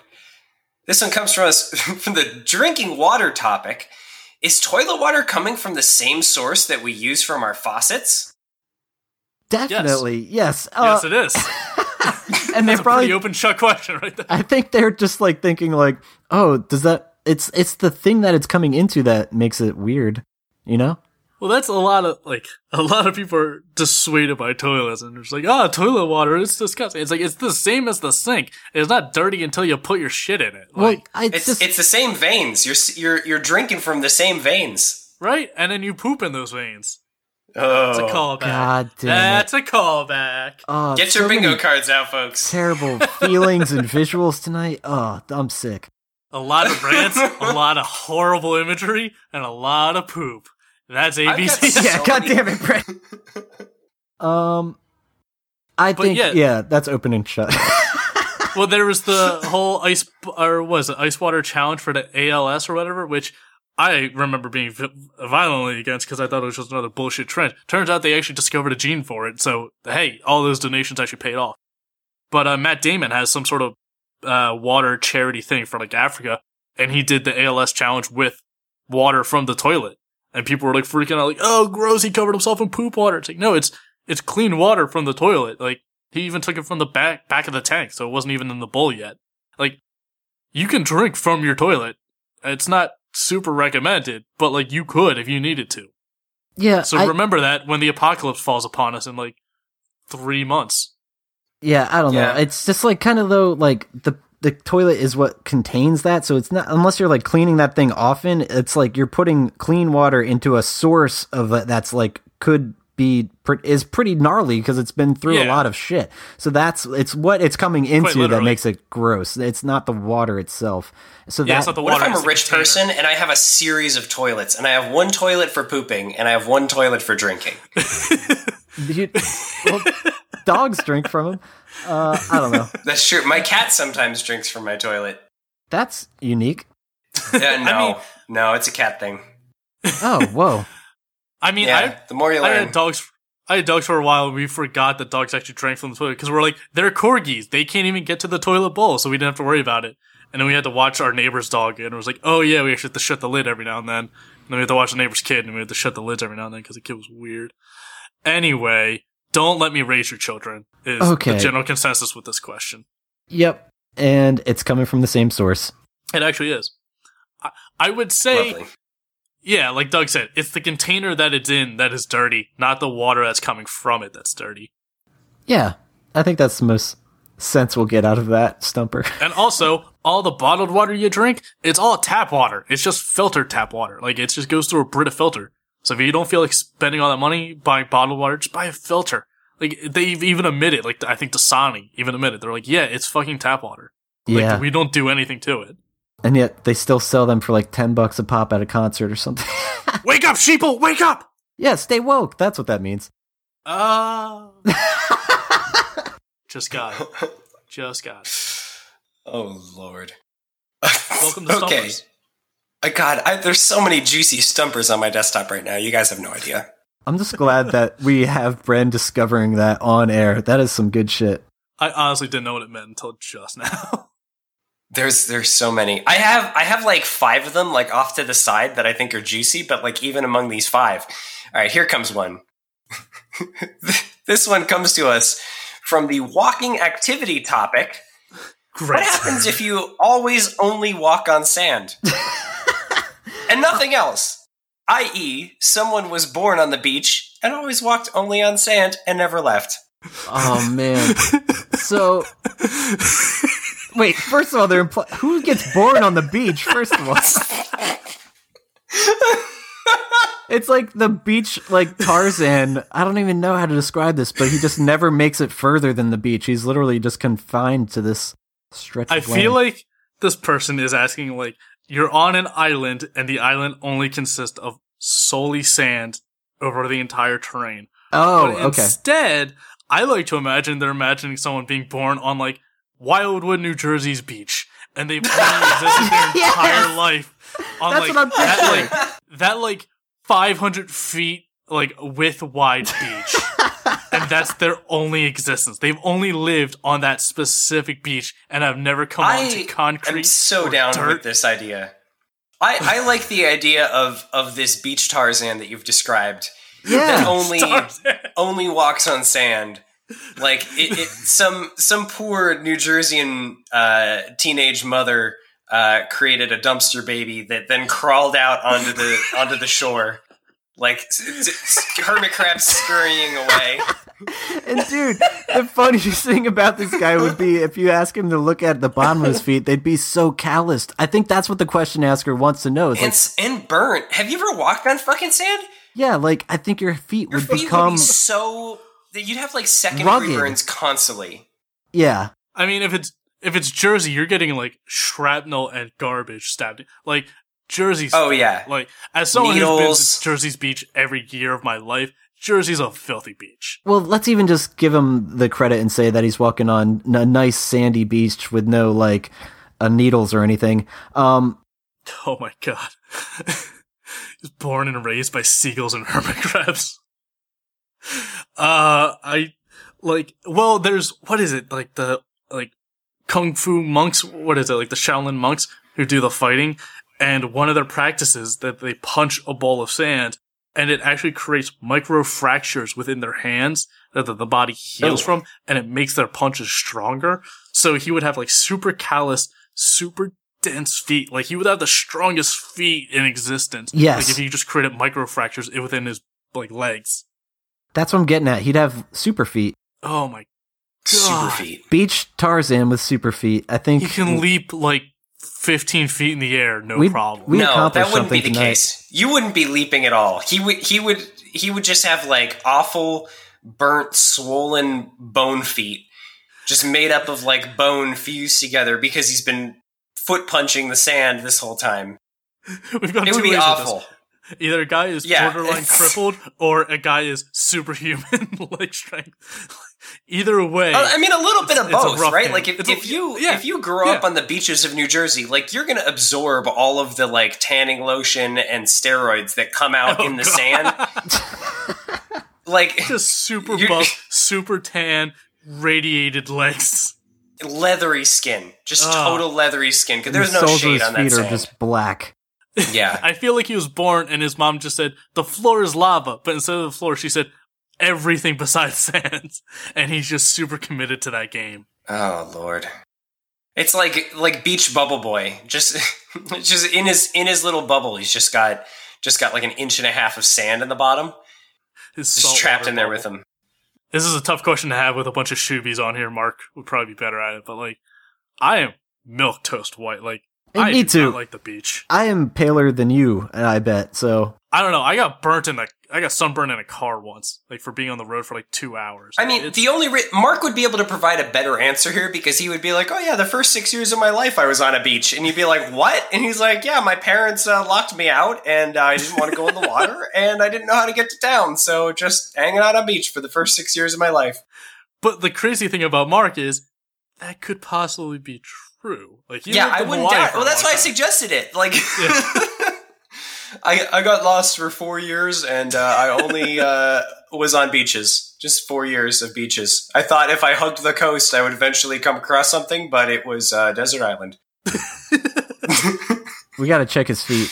This one comes from us from the drinking water topic. is toilet water coming from the same source that we use from our faucets? Definitely, yes. yes, Uh, it is. and they That's probably pretty open shut question right there. I think they're just like thinking like, oh, does that? It's it's the thing that it's coming into that makes it weird, you know? Well, that's a lot of like a lot of people are dissuaded by toilets and they're just like, oh, toilet water, it's disgusting. It's like it's the same as the sink. It's not dirty until you put your shit in it. Well, Like, I It's just it's the same veins. You're you're you're drinking from the same veins. right? And then you poop in those veins. Oh, It's a callback. God damn it. That's a callback. oh, Get your so bingo cards out, folks. Terrible feelings and visuals tonight. Oh, I'm sick. A lot of rants, a lot of horrible imagery, and a lot of poop. That's ABC. so Yeah, God damn it, Brett. Um, I But think yeah. yeah. that's open and shut. well, there was the whole ice or was it ice water challenge for the ALS or whatever, which I remember being violently against because I thought it was just another bullshit trend. Turns out they actually discovered a gene for it, so hey, all those donations actually paid off. But uh, Matt Damon has some sort of uh, water charity thing for like Africa, and he did the ALS challenge with water from the toilet, and people were like freaking out, like, "Oh, gross! He covered himself in poop water." It's like, no, it's it's clean water from the toilet. Like he even took it from the back back of the tank, so it wasn't even in the bowl yet. Like you can drink from your toilet. It's not super recommended, but like you could if you needed to. yeah, So I, remember that when the apocalypse falls upon us in like three months. yeah, I don't Yeah. know. It's just like kind of though, like the the toilet is what contains that, so it's not unless you're like cleaning that thing often. It's like you're putting clean water into a source of it that's like could be is pretty gnarly because it's been through a lot of shit. So that's it's what it's coming into that makes it gross. It's not the water itself. So Yeah, that it's not the What water. if I'm a rich person and I have a series of toilets and I have one toilet for pooping and I have one toilet for drinking? You, well, dogs drink from them. Uh, I don't know. That's true. My cat sometimes drinks from my toilet. That's unique. Yeah, no, mean- no, it's a cat thing. Oh, whoa. I mean, Yeah, the more you I, I learn. had dogs. I had dogs for a while. and We forgot that dogs actually drank from the toilet because we're like, they're corgis. They can't even get to the toilet bowl, so we didn't have to worry about it. And then we had to watch our neighbor's dog, and it was like, oh yeah, we actually have to shut the lid every now and then. And then we had to watch the neighbor's kid, and we had to shut the lids every now and then because the kid was weird. Anyway, don't let me raise your children. Is Okay. the general consensus with this question? Yep. And it's coming from the same source. It actually is. I, I would say, Lovely. Yeah, like Doug said, it's the container that it's in that is dirty, not the water that's coming from it that's dirty. Yeah. I think that's the most sense we'll get out of that stumper. And also, all the bottled water you drink, it's all tap water. It's just filtered tap water. Like, it just goes through a Brita filter. So if you don't feel like spending all that money buying bottled water, just buy a filter. Like, they even admit it. Like, I think Dasani even admit it. They're like, yeah, it's fucking tap water. Like, yeah. we don't do anything to it. And yet they still sell them for like 10 bucks a pop at a concert or something. wake up, sheeple! Wake up! yeah, stay woke. That's what that means. Uh, just got it. Just got it. Oh Lord. Welcome to okay. Stumpers. Uh, God, I, there's so many juicy stumpers on my desktop right now. You guys have no idea. I'm just glad that we have Bren discovering that on air. That is some good shit. I honestly didn't know what it meant until just now. There's there's so many. I have I have like five of them like off to the side that I think are juicy, but like even among these five. All right, here comes one. this one comes to us from the walking activity topic. Great. What happens if you always only walk on sand? and nothing else? I.e., someone was born on the beach and always walked only on sand and never left. Oh, man. so, wait, first of all, they're impl- who gets born on the beach, first of all? It's like the beach, like Tarzan. I don't even know how to describe this, but he just never makes it further than the beach. He's literally just confined to this stretch. I feel land. like this person is asking like you're on an island and the island only consists of solely sand over the entire terrain. oh, but okay, instead, I like to imagine they're imagining someone being born on like Wildwood, New Jersey's beach, and they've only existed their Yes! entire life on That's like what I'm that picturing. like that like 500 feet like width wide beach. and that's their only existence. They've only lived on that specific beach and have never come I onto concrete. I'm so or down dirt. with this idea. I, I like the idea of of this beach Tarzan that you've described. That Yeah. only only walks on sand. Like it, it some some poor New Jerseyan uh, teenage mother uh, created a dumpster baby that then crawled out onto the onto the shore, like hermit crabs scurrying away. And dude, the funniest thing about this guy would be if you ask him to look at the bottom of his feet, they'd be so calloused. I think that's what the question asker wants to know. It's and and burnt. Have you ever walked on fucking sand? yeah, like I think your feet Your would feet become would be so you'd have like second Rugged. degree burns constantly. yeah. I mean, if it's if it's Jersey, you're getting like shrapnel and garbage stabbed. Like Jersey's. Oh yeah, Like as someone who's been to Jersey's beach every year of my life, Jersey's a filthy beach. Well, let's even just give him the credit and say that he's walking on a nice sandy beach with no like uh, needles or anything. Um, Oh my god. He's born and raised by seagulls and hermit crabs. Uh, I like. Well, there's what is it like the like kung fu monks? What is it like the Shaolin monks who do the fighting? And one of their practices that they punch a ball of sand, and it actually creates micro fractures within their hands that the, the body heals Oh. from, and it makes their punches stronger. So he would have like super callous, super dense feet. Like he would have the strongest feet in existence. Yes. Like if he just created micro fractures within his like legs. That's what I'm getting at. He'd have super feet. Oh my super God. feet. Beach Tarzan with super feet. I think He can leap like 15 feet in the air, no We- problem. we- no, that wouldn't be the tonight. case. You wouldn't be leaping at all. He would. He would. He would just have like awful, burnt, swollen bone feet, just made up of like bone fused together because he's been foot punching the sand this whole time. We've got It two would be ways this. awful. Either a guy is Yeah, borderline it's- crippled or a guy is superhuman like strength. Either way, Uh, I mean, a little bit of both, right? game. Like if, It's a- if you yeah, if you grow up on the beaches of New Jersey, like you're gonna absorb all of the like tanning lotion and steroids that come out Oh, in the God. sand. Like just super buff, super tan, radiated legs. leathery skin, just Ugh. total leathery skin. Because there's no shade on that feet are just black. Yeah, I feel like he was born and his mom just said, the floor is lava, but instead of the floor, she said, everything besides sand. And he's just super committed to that game. Oh lord. It's like like Beach Bubble Boy. Just just in his in his little bubble, he's just got just got like an inch and a half of sand in the bottom. His Just trapped in there bubble. with him. This is a tough question to have with a bunch of shoobies on here. Mark would probably be better at it, but like, I am milk toast white. Like, Hey, I me do too. like the beach. I am paler than you, I bet. So I don't know. I got burnt in a, I got sunburned in a car once, like for being on the road for like two hours. I mean, It's- the only re- Mark would be able to provide a better answer here because he would be like, "Oh yeah, the first six years of my life I was on a beach," and you'd be like, "What?" And he's like, "Yeah, my parents uh, locked me out, and uh, I didn't want to go in the water, and I didn't know how to get to town, so just hanging out on a beach for the first six years of my life." but the crazy thing about Mark is that could possibly be true. Like, yeah, I wouldn't Hawaii doubt. for Well, that's long why I suggested it. Like, I I got lost for four years, and uh, I only uh, was on beaches. Just four years of beaches. I thought if I hugged the coast, I would eventually come across something, but it was uh, desert island. we got to check his feet.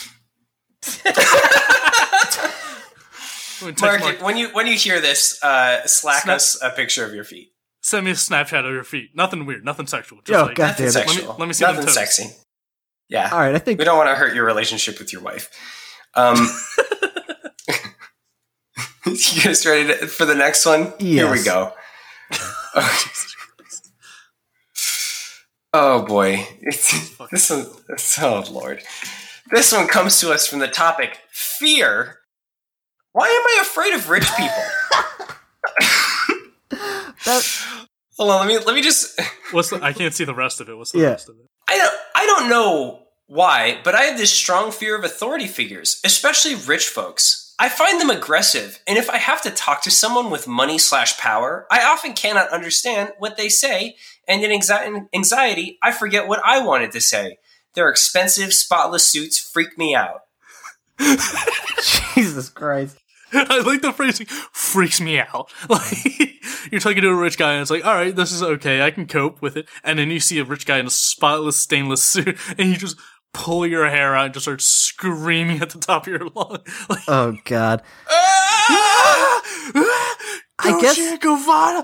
I'm gonna text Mark, Mark, when you when you hear this, uh, slack Snap- us a picture of your feet. Send me a Snapchat of your feet. Nothing weird, nothing sexual. Just Yo, like, God Nothing damn it. Let me- sexual. let me see them Nothing sexy. Yeah, All right, I think we don't want to hurt your relationship with your wife. Um, you guys ready to, for the next one? Here we go. oh boy, it's, this one. Oh lord, this one comes to us from the topic fear. Why am I afraid of rich people? that. Hold on, let me let me just. What's the? I can't see the rest of it. What's the Yeah. rest of it? I don't I don't know why, but I have this strong fear of authority figures, especially rich folks. I find them aggressive, and if I have to talk to someone with money slash power, I often cannot understand what they say, and in anxi- anxiety, I forget what I wanted to say. Their expensive, spotless suits freak me out. Jesus Christ. I like the phrasing freaks me out. Like you're talking to a rich guy and it's like, all right, this is okay, I can cope with it. And then you see a rich guy in a spotless stainless suit and you just pull your hair out and just start screaming at the top of your lungs. Like, Oh God. Ah! Ah! I guess. I guess- Guevara.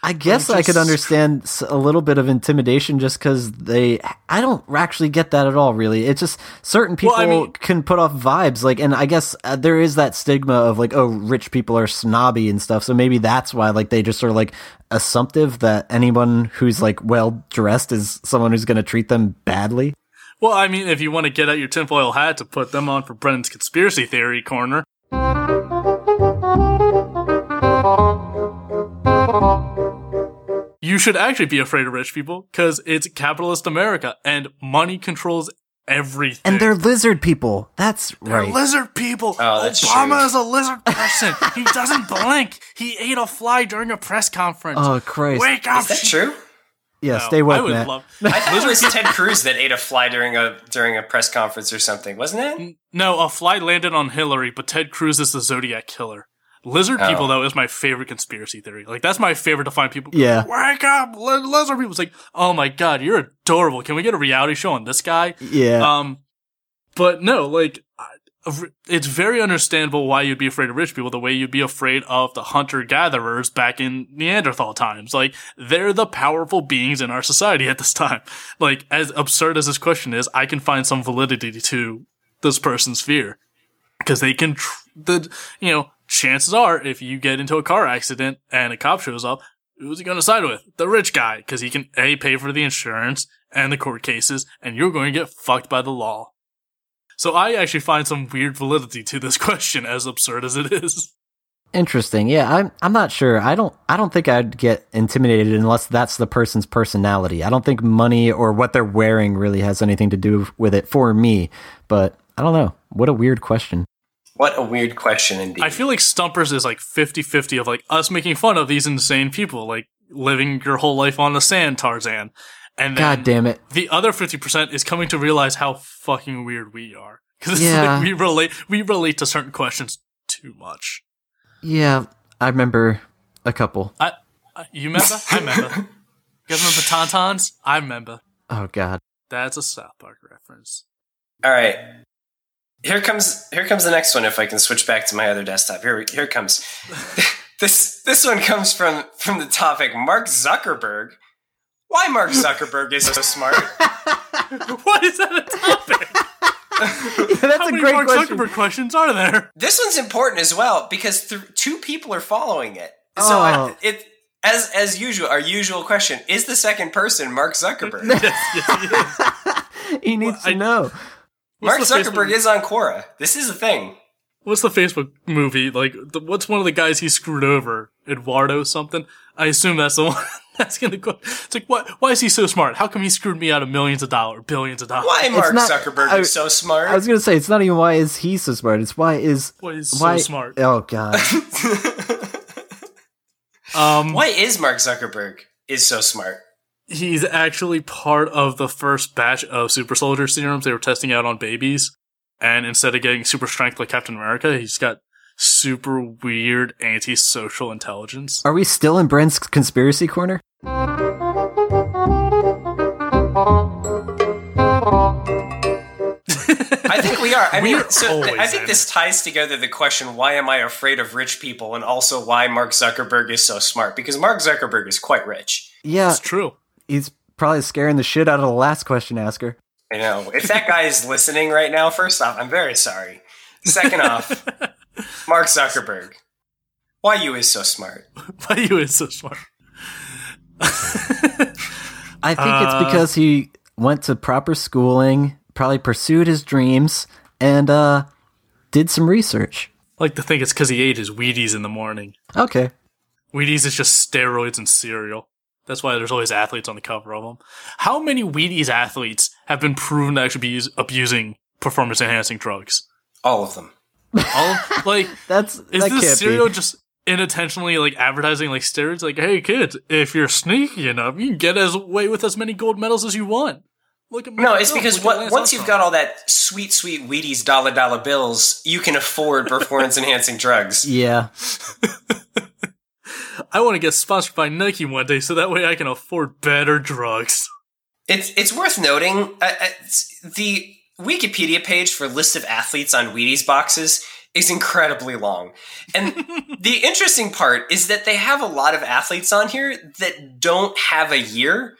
I guess I could understand a little bit of intimidation just because they. I don't actually get that at all. Really, it's just certain people Well, I mean- can put off vibes. Like, and I guess uh, there is that stigma of like, oh, rich people are snobby and stuff. So maybe that's why like they just sort of like assumptive that anyone who's like well dressed is someone who's going to treat them badly. Well, I mean, if you want to get out your tinfoil hat to put them on for Brennan's conspiracy theory corner, you should actually be afraid of rich people because it's capitalist America and money controls everything. And they're lizard people. That's They're right. lizard people. Oh, that's Obama true. is a lizard person. he doesn't blink. He ate a fly during a press conference. Oh Christ! Wake up! Is that true? yeah, No, stay woke, I would Matt. love. I thought it was Ted Cruz that ate a fly during a during a press conference or something, wasn't it? No, a fly landed on Hillary, but Ted Cruz is the Zodiac killer. Lizard Oh. people, though, is my favorite conspiracy theory. Like, that's my favorite to find people. Yeah. Wake up, li- lizard people. It's like, oh my god, you're adorable. Can we get a reality show on this guy? yeah, Um, but no, like, it's very understandable why you'd be afraid of rich people the way you'd be afraid of the hunter gatherers back in Neanderthal times. Like, they're the powerful beings in our society at this time. Like, as absurd as this question is, I can find some validity to this person's fear. Because they can, tr- the, you know, chances are if you get into a car accident and a cop shows up, who's he going to side with? The rich guy. Because he can, A, pay for the insurance and the court cases, and you're going to get fucked by the law. So I actually find some weird validity to this question, as absurd as it is. Interesting. Yeah, I'm I'm not sure. I don't I don't think I'd get intimidated unless that's the person's personality. I don't think money or what they're wearing really has anything to do with it for me. But I don't know. What a weird question. What a weird question indeed. I feel like Stumpers is like 50-50 of like us making fun of these insane people, like living your whole life on the sand, Tarzan. And then God damn it. the other 50% is coming to realize how fucking weird we are. Cause Yeah. like we relate, we relate to certain questions too much. Yeah, I remember a couple. I, I you remember? I remember. You guys remember Tauntauns? I remember. Oh god. That's a South Park reference. All right. Here comes here comes the next one. If I can switch back to my other desktop, here here it comes. this this one comes from from the topic Mark Zuckerberg. Why Mark Zuckerberg is so smart? What is that a topic? That's How a many great Mark question. Zuckerberg questions are there? This one's important as well because th- two people are following it. So Oh. I, it as as usual, our usual question is the second person Mark Zuckerberg. yes, yes, he he needs to I- know. Mark Zuckerberg Facebook- is on Quora. This is a thing. What's the Facebook movie? Like, the, what's one of the guys he screwed over? Eduardo something? I assume that's the one that's gonna go. It's like, what? Why is he so smart? How come he screwed me out of millions of dollars, billions of dollars? Why Mark not- Zuckerberg I- is so smart? I was gonna say it's not even why is he so smart. It's why is Why is why so smart? Oh god. Um, Why is Mark Zuckerberg is so smart? He's actually part of the first batch of super soldier serums they were testing out on babies. And instead of getting super strength like Captain America, he's got super weird antisocial intelligence. Are we still in Brent's conspiracy corner? I think we are. I mean, We're so th- I think in. this ties together the question: Why am I afraid of rich people? And also why Mark Zuckerberg is so smart? Because Mark Zuckerberg is quite rich. Yeah, It's true. He's probably scaring the shit out of the last question asker. I know, if that guy is listening right now, first off, I'm very sorry. Second off, Mark Zuckerberg, why you is so smart? Why you is so smart? I think Uh, it's because he went to proper schooling, probably pursued his dreams, and uh did some research. I like to think it's because he ate his Wheaties in the morning. Okay. Wheaties is just steroids and cereal. That's why there's always athletes on the cover of them. How many Wheaties athletes have been proven to actually be use- abusing performance enhancing drugs? All of them. All like That's is that this can't cereal be. just inattentionally like advertising like steroids? Like, hey kids, if you're sneaky enough, you can get as away with as many gold medals as you want. Look at No, it's because what, Lance once you've got all that sweet, sweet Wheaties dollar dollar bills, you can afford performance enhancing drugs. Yeah. I want to get sponsored by Nike one day, so that way I can afford better drugs. It's it's worth noting uh, uh, the Wikipedia page for list of athletes on Wheaties boxes is incredibly long. And the interesting part is that they have a lot of athletes on here that don't have a year.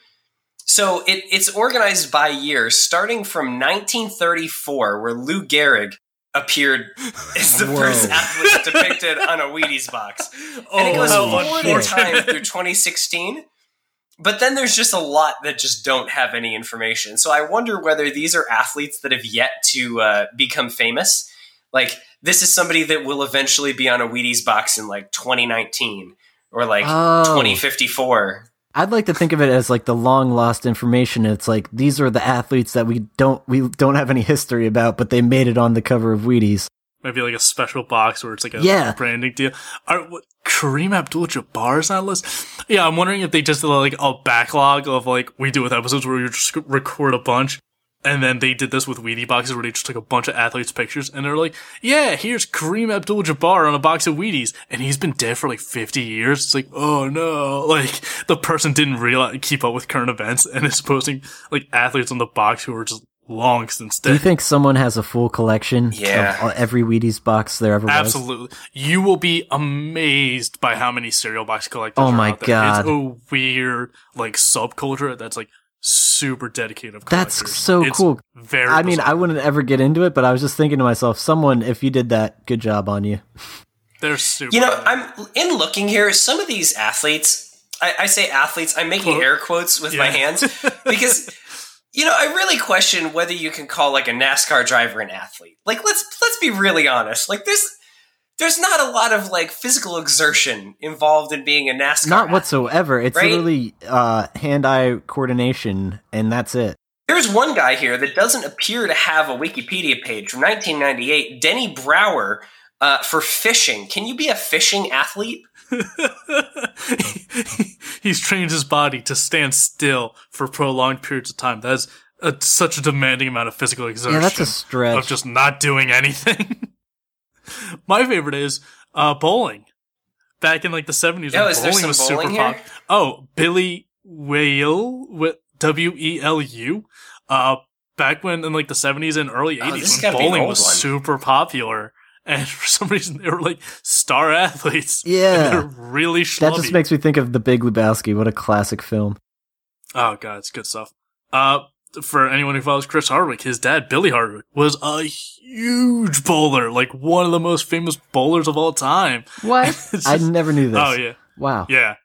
So it, it's organized by year, starting from 1934, where Lou Gehrig appeared as the Whoa. first athlete depicted on a Wheaties box and it goes Oh, forward in time through 2016. But then there's just a lot that just don't have any information. So I wonder whether these are athletes that have yet to uh, become famous. Like this is somebody that will eventually be on a Wheaties box in like 2019 or like Oh. 2054. I'd like to think of it as like the long lost information. It's like these are the athletes that we don't we don't have any history about, but they made it on the cover of Wheaties. Maybe like a special box where it's like a Yeah. branding deal. Are, what, Kareem Abdul-Jabbar is on list? Yeah, I'm wondering if they just did like a backlog of like we do with episodes where you just record a bunch. And then they did this with Wheatie boxes where they just took a bunch of athletes' pictures and they're like, yeah, here's Kareem Abdul Jabbar on a box of Wheaties. And he's been dead for like 50 years. It's like, oh no. Like, the person didn't realize, keep up with current events and is posting like athletes on the box who are just long since dead. Do you think someone has a full collection Yeah. of every Wheaties box there ever was? Absolutely. You will be amazed by how many cereal box collectors Oh are my out there. God. It's a weird, like, subculture that's like super dedicated of That's collectors. so It's cool. Very I mean, I wouldn't ever get into it, but I was just thinking to myself, someone, if you did that, good job on you. They're super. You know, I'm in looking here. Some of these athletes, I, I say athletes, I'm making Quote. air quotes with my hands because you know I really question whether you can call like a NASCAR driver an athlete. Like let's let's be really honest. Like there's there's not a lot of like physical exertion involved in being a NASCAR. Not athlete. whatsoever. It's Right? literally uh, hand-eye coordination, and that's it. There's one guy here that doesn't appear to have a Wikipedia page from 1998. Denny Brower. Uh, for fishing, can you be a fishing athlete? He's trained his body to stand still for prolonged periods of time. That's a, such a demanding amount of physical exertion. Yeah, that's a stretch. of just not doing anything. My favorite is uh, bowling. Back in like the seventies, Oh, when is bowling was bowling super here? pop. Oh, Billy Welu with W E L U. Uh, back when in like the seventies and early Oh, eighties, this has when gotta be an bowling was one. super popular, and for some reason they were like star athletes. Yeah. and they're really that just makes me think of The Big Lebowski. What a classic film. Oh god, it's good stuff. Uh, for anyone who follows Chris Hardwick, his dad Billy Hardwick was a huge bowler, like one of the most famous bowlers of all time. What? It's I never knew this. Oh yeah, Wow. yeah.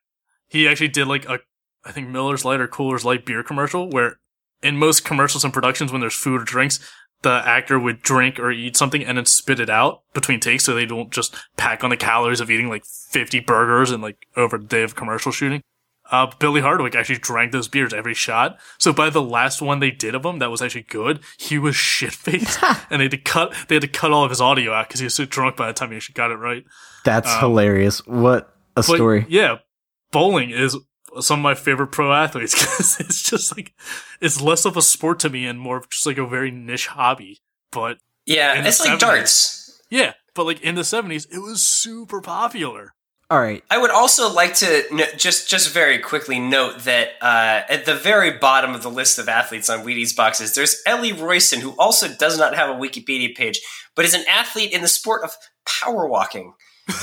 He actually did like a, I think Miller's Light or Cooler's Light beer commercial where in most commercials and productions when there's food or drinks, the actor would drink or eat something and then spit it out between takes so they don't just pack on the calories of eating like 50 burgers and like over a day of commercial shooting. Uh, Billy Hardwick actually drank those beers every shot. So by the last one they did of him that was actually good, he was shit faced, and they had to cut they had to cut all of his audio out because he was so drunk by the time he actually got it right. That's Um, hilarious. What a But, story. Yeah, bowling is some of my favorite pro athletes because it's just like it's less of a sport to me and more of just like a very niche hobby. But Yeah, In the it's like 70s. darts. yeah, but like in the seventies, it was super popular. All right. I would also like to no, just just very quickly note that uh, at the very bottom of the list of athletes on Wheaties boxes, there's Ellie Royston, who also does not have a Wikipedia page, but is an athlete in the sport of power walking,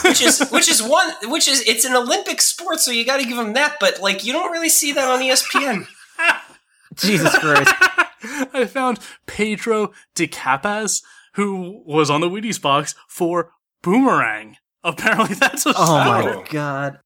which is which is one which is it's an Olympic sport, so you got to give them that. But like, you don't really see that on ESPN. Jesus Christ. I found Pedro de Capaz, who was on the Wheaties box for Boomerang. Apparently, that's a Oh my Oh. god.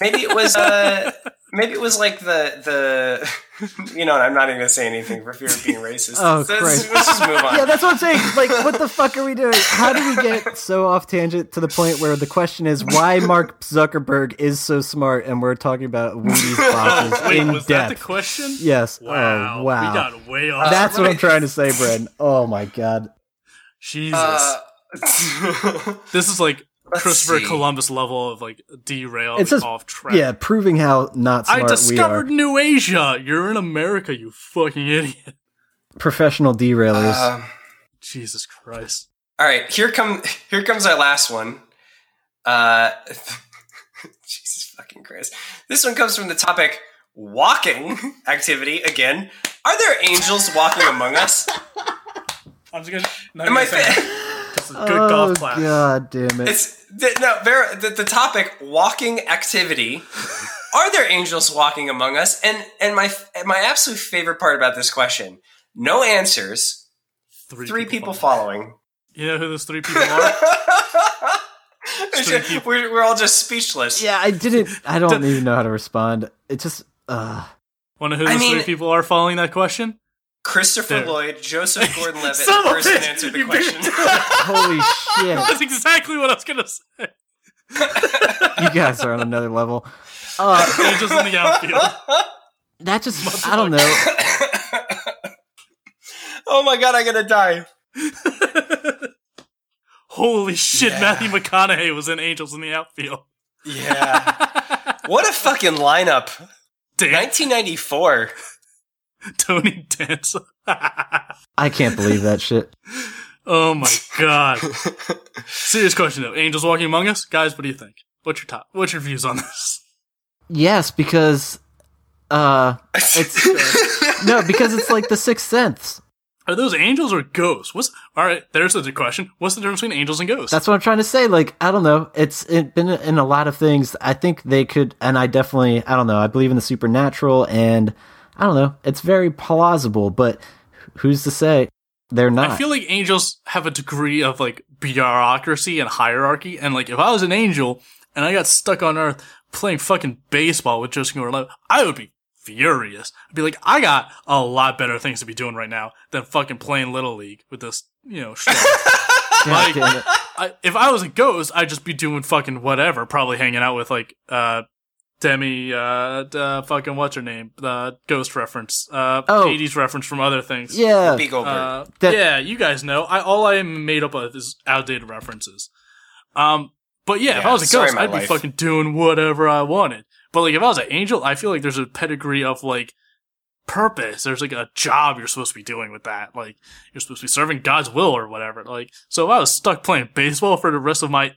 Maybe it was uh, maybe it was like the the you know. I'm not even gonna say anything for fear of being racist. Oh, let's, Christ. let's just move on. Yeah, that's what I'm saying. Like, what the fuck are we doing? How do we get so off tangent to the point where the question is why Mark Zuckerberg is so smart and we're talking about Wheaties boxes Wait, in was that depth? the question? yes. Wow. Oh, wow. We got way off. That's what I'm trying to say, Bren. Oh my god. Jesus. Uh, this is like Let's Christopher see. Columbus level of like derail It's just- off track. Yeah, proving how not I smart we are. discovered New Asia. You're in America, you fucking idiot. Professional derailers. um, Jesus Christ. all right, here come here comes our last one. Uh, Jesus fucking Christ! This one comes from the topic: walking activity again. Are there angels walking among us? I'm just gonna. Not Am I gonna say fa- it. Just a good oh golf clap. god damn it! It's th- no, Vera, the, the topic walking activity. Are there angels walking among us? And and my my absolute favorite part about this question: no answers, three people following. You know who those three people are? Three people. we're, we're all just speechless. yeah, I didn't. I don't even know how to respond. It just. uh Want to know who I those mean- three people are following that question? Christopher There. Lloyd, Joseph Gordon-Levitt, Son the person bitch, answered the you question. it to it. Holy shit! That's exactly what I was gonna say. You guys are on another level. Uh, Angels in the outfield. that just. I don't know. oh my god, I'm gonna die. Holy shit, Yeah. Matthew McConaughey was in Angels in the outfield. Yeah. what a fucking lineup. Damn, 1994. Tony Danza. I can't believe that shit. oh my god. Serious question though. Angels walking among us? Guys, what do you think? What's your top? What's your views on this? Yes, because. Uh, it's no, because it's like the Sixth Sense. Are those angels or ghosts? What's all right? There's the question. What's the difference between angels and ghosts? That's what I'm trying to say. Like, I don't know. It's it been in a lot of things. I think they could, and I definitely, I don't know. I believe in the supernatural, and I don't know. It's very plausible, but who's to say they're not? I feel like angels have a degree of like bureaucracy and hierarchy, and like if I was an angel and I got stuck on Earth playing fucking baseball with Joseph Gordon-Levitt, I would be furious. I'd be like, I got a lot better things to be doing right now than fucking playing little league with this, you know. Shit. Like- I, if I was a ghost, I'd just be doing fucking whatever, probably hanging out with like uh Demi, uh, uh fucking what's her name, the ghost reference, uh, Oh. 80s reference from other things. yeah, Big Uh, That- yeah, you guys know. I all I am made up of is outdated references. Um, but yeah, if I was a sorry, ghost, I'd be fucking doing whatever I wanted. But like, if I was an angel, I feel like there's a pedigree of like purpose. There's like a job you're supposed to be doing with that. Like you're supposed to be serving God's will or whatever. Like, so if I was stuck playing baseball for the rest of my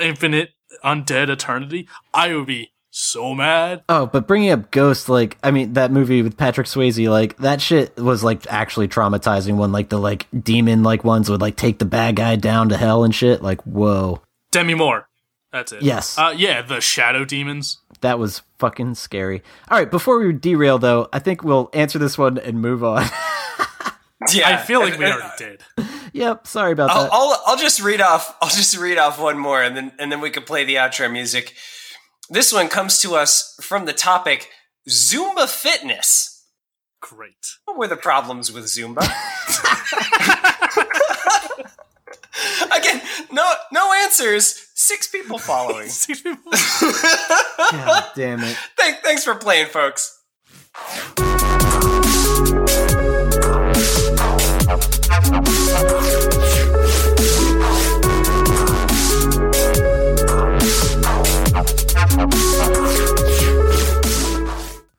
infinite undead eternity, I would be so mad. Oh, but bringing up Ghost, like, I mean, that movie with Patrick Swayze, like, that shit was, like, actually traumatizing when, like, the, like, demon, like, ones would, like, take the bad guy down to hell and shit. Like, whoa. Demi Moore. That's it. Yes. Uh, yeah, the shadow demons. That was fucking scary. All right, before we derail, though, I think we'll answer this one and move on. yeah, I feel like we already did. yep, sorry about I'll, that. I'll I'll just read off I'll just read off one more and then and then we can play the outro music. This one comes to us from the topic Zumba fitness. Great. What were the problems with Zumba? Again, no no answers. Six people following. Six people. God damn it. Thank, thanks for playing, folks.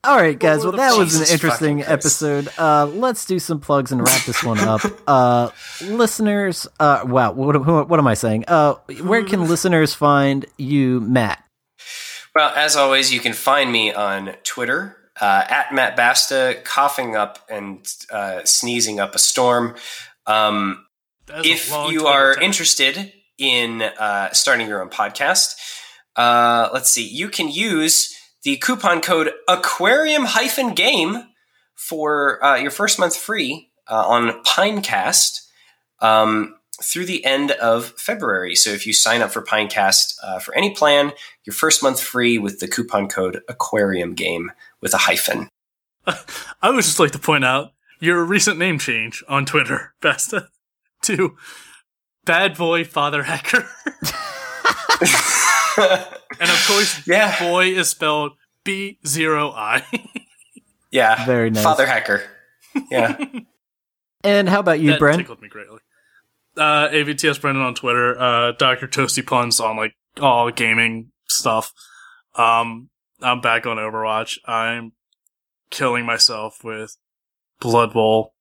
All right, guys. Well, that was an interesting episode. Uh, let's do some plugs and wrap this one up. Uh, listeners, uh, wow, what, what, what am I saying? Uh, where can listeners find you, Matt? Well, as always, you can find me on Twitter uh, at Matt Basta, coughing up and uh, sneezing up a storm. Um, That's a if you Twitter are tag. interested in uh, starting your own podcast, uh, let's see, you can use the coupon code aquarium hyphen game for uh, your first month free uh, on Pinecast um, through the end of February. So if you sign up for Pinecast uh, for any plan, your first month free with the coupon code aquarium game with a hyphen. I would just like to point out your recent name change on Twitter, Basta, to Bad Boy Father Hacker. and of course, Yeah. boy is spelled B zero I. yeah. Very nice. Father hacker. Yeah. And how about you, that Brent? tickled me greatly. Uh, ABTS Brendan on Twitter. Uh, Dr. Toasty Puns on like all gaming stuff. Um, I'm back on Overwatch. I'm killing myself with Blood Bowl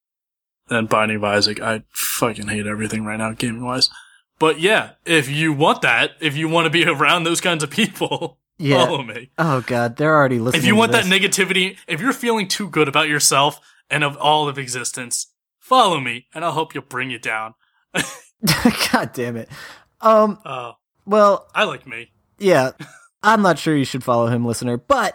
and Binding of Isaac. I fucking hate everything right now, gaming wise. But yeah, if you want that, if you want to be around those kinds of people, Yeah. follow me. Oh god, they're already listening. If you want that negativity, if you're feeling too good about yourself and of all of existence, follow me and I'll help you bring you down. god damn it. Um. Uh, Well, I like me. yeah. I'm not sure you should follow him, listener, but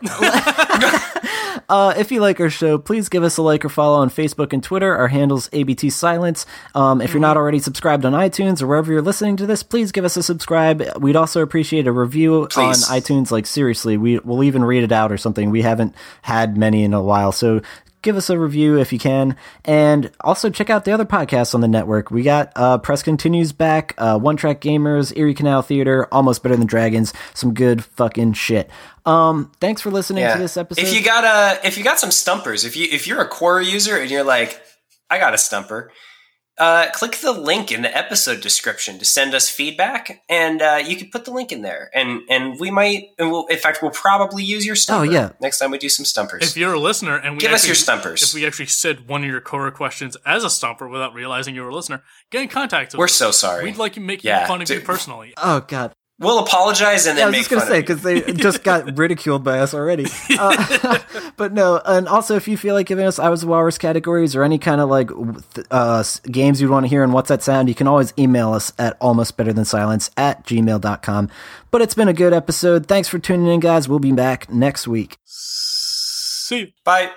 uh, if you like our show, please give us a like or follow on Facebook and Twitter. Our handle's ABT Silence. Um, if you're not already subscribed on iTunes or wherever you're listening to this, please give us a subscribe. We'd also appreciate a review Please. on iTunes. Like seriously, we we'll even read it out or something. We haven't had many in a while, so give us a review if you can. And also check out the other podcasts on the network. We got uh, press continues back uh, one track gamers erie canal theater almost better than dragons some good fucking shit. Um thanks for listening to this episode If you got a, if you got some stumpers, if you if you're a Quora user and you're like, I got a stumper, uh, click the link in the episode description to send us feedback, and uh, you can put the link in there, and and we might, and we'll, in fact, we'll probably use your stumper. Oh, yeah. next time we do some stumpers. If you're a listener and we Give us your stumpers. If we actually said one of your Quora questions as a stumper without realizing you were a listener, get in contact with us. We're us. so sorry. We'd like to make Yeah, fun of you personally. oh god we'll apologize and Yeah, I was make just gonna fun say because they just got ridiculed by us already. Uh, but no, and also if you feel like giving us "I was a Walrus" categories or any kind of like uh, games you'd want to hear and what's that sound, you can always email us at almost better than silence at gmail.com. But it's been a good episode. Thanks for tuning in, guys. We'll be back next week. See you. Bye.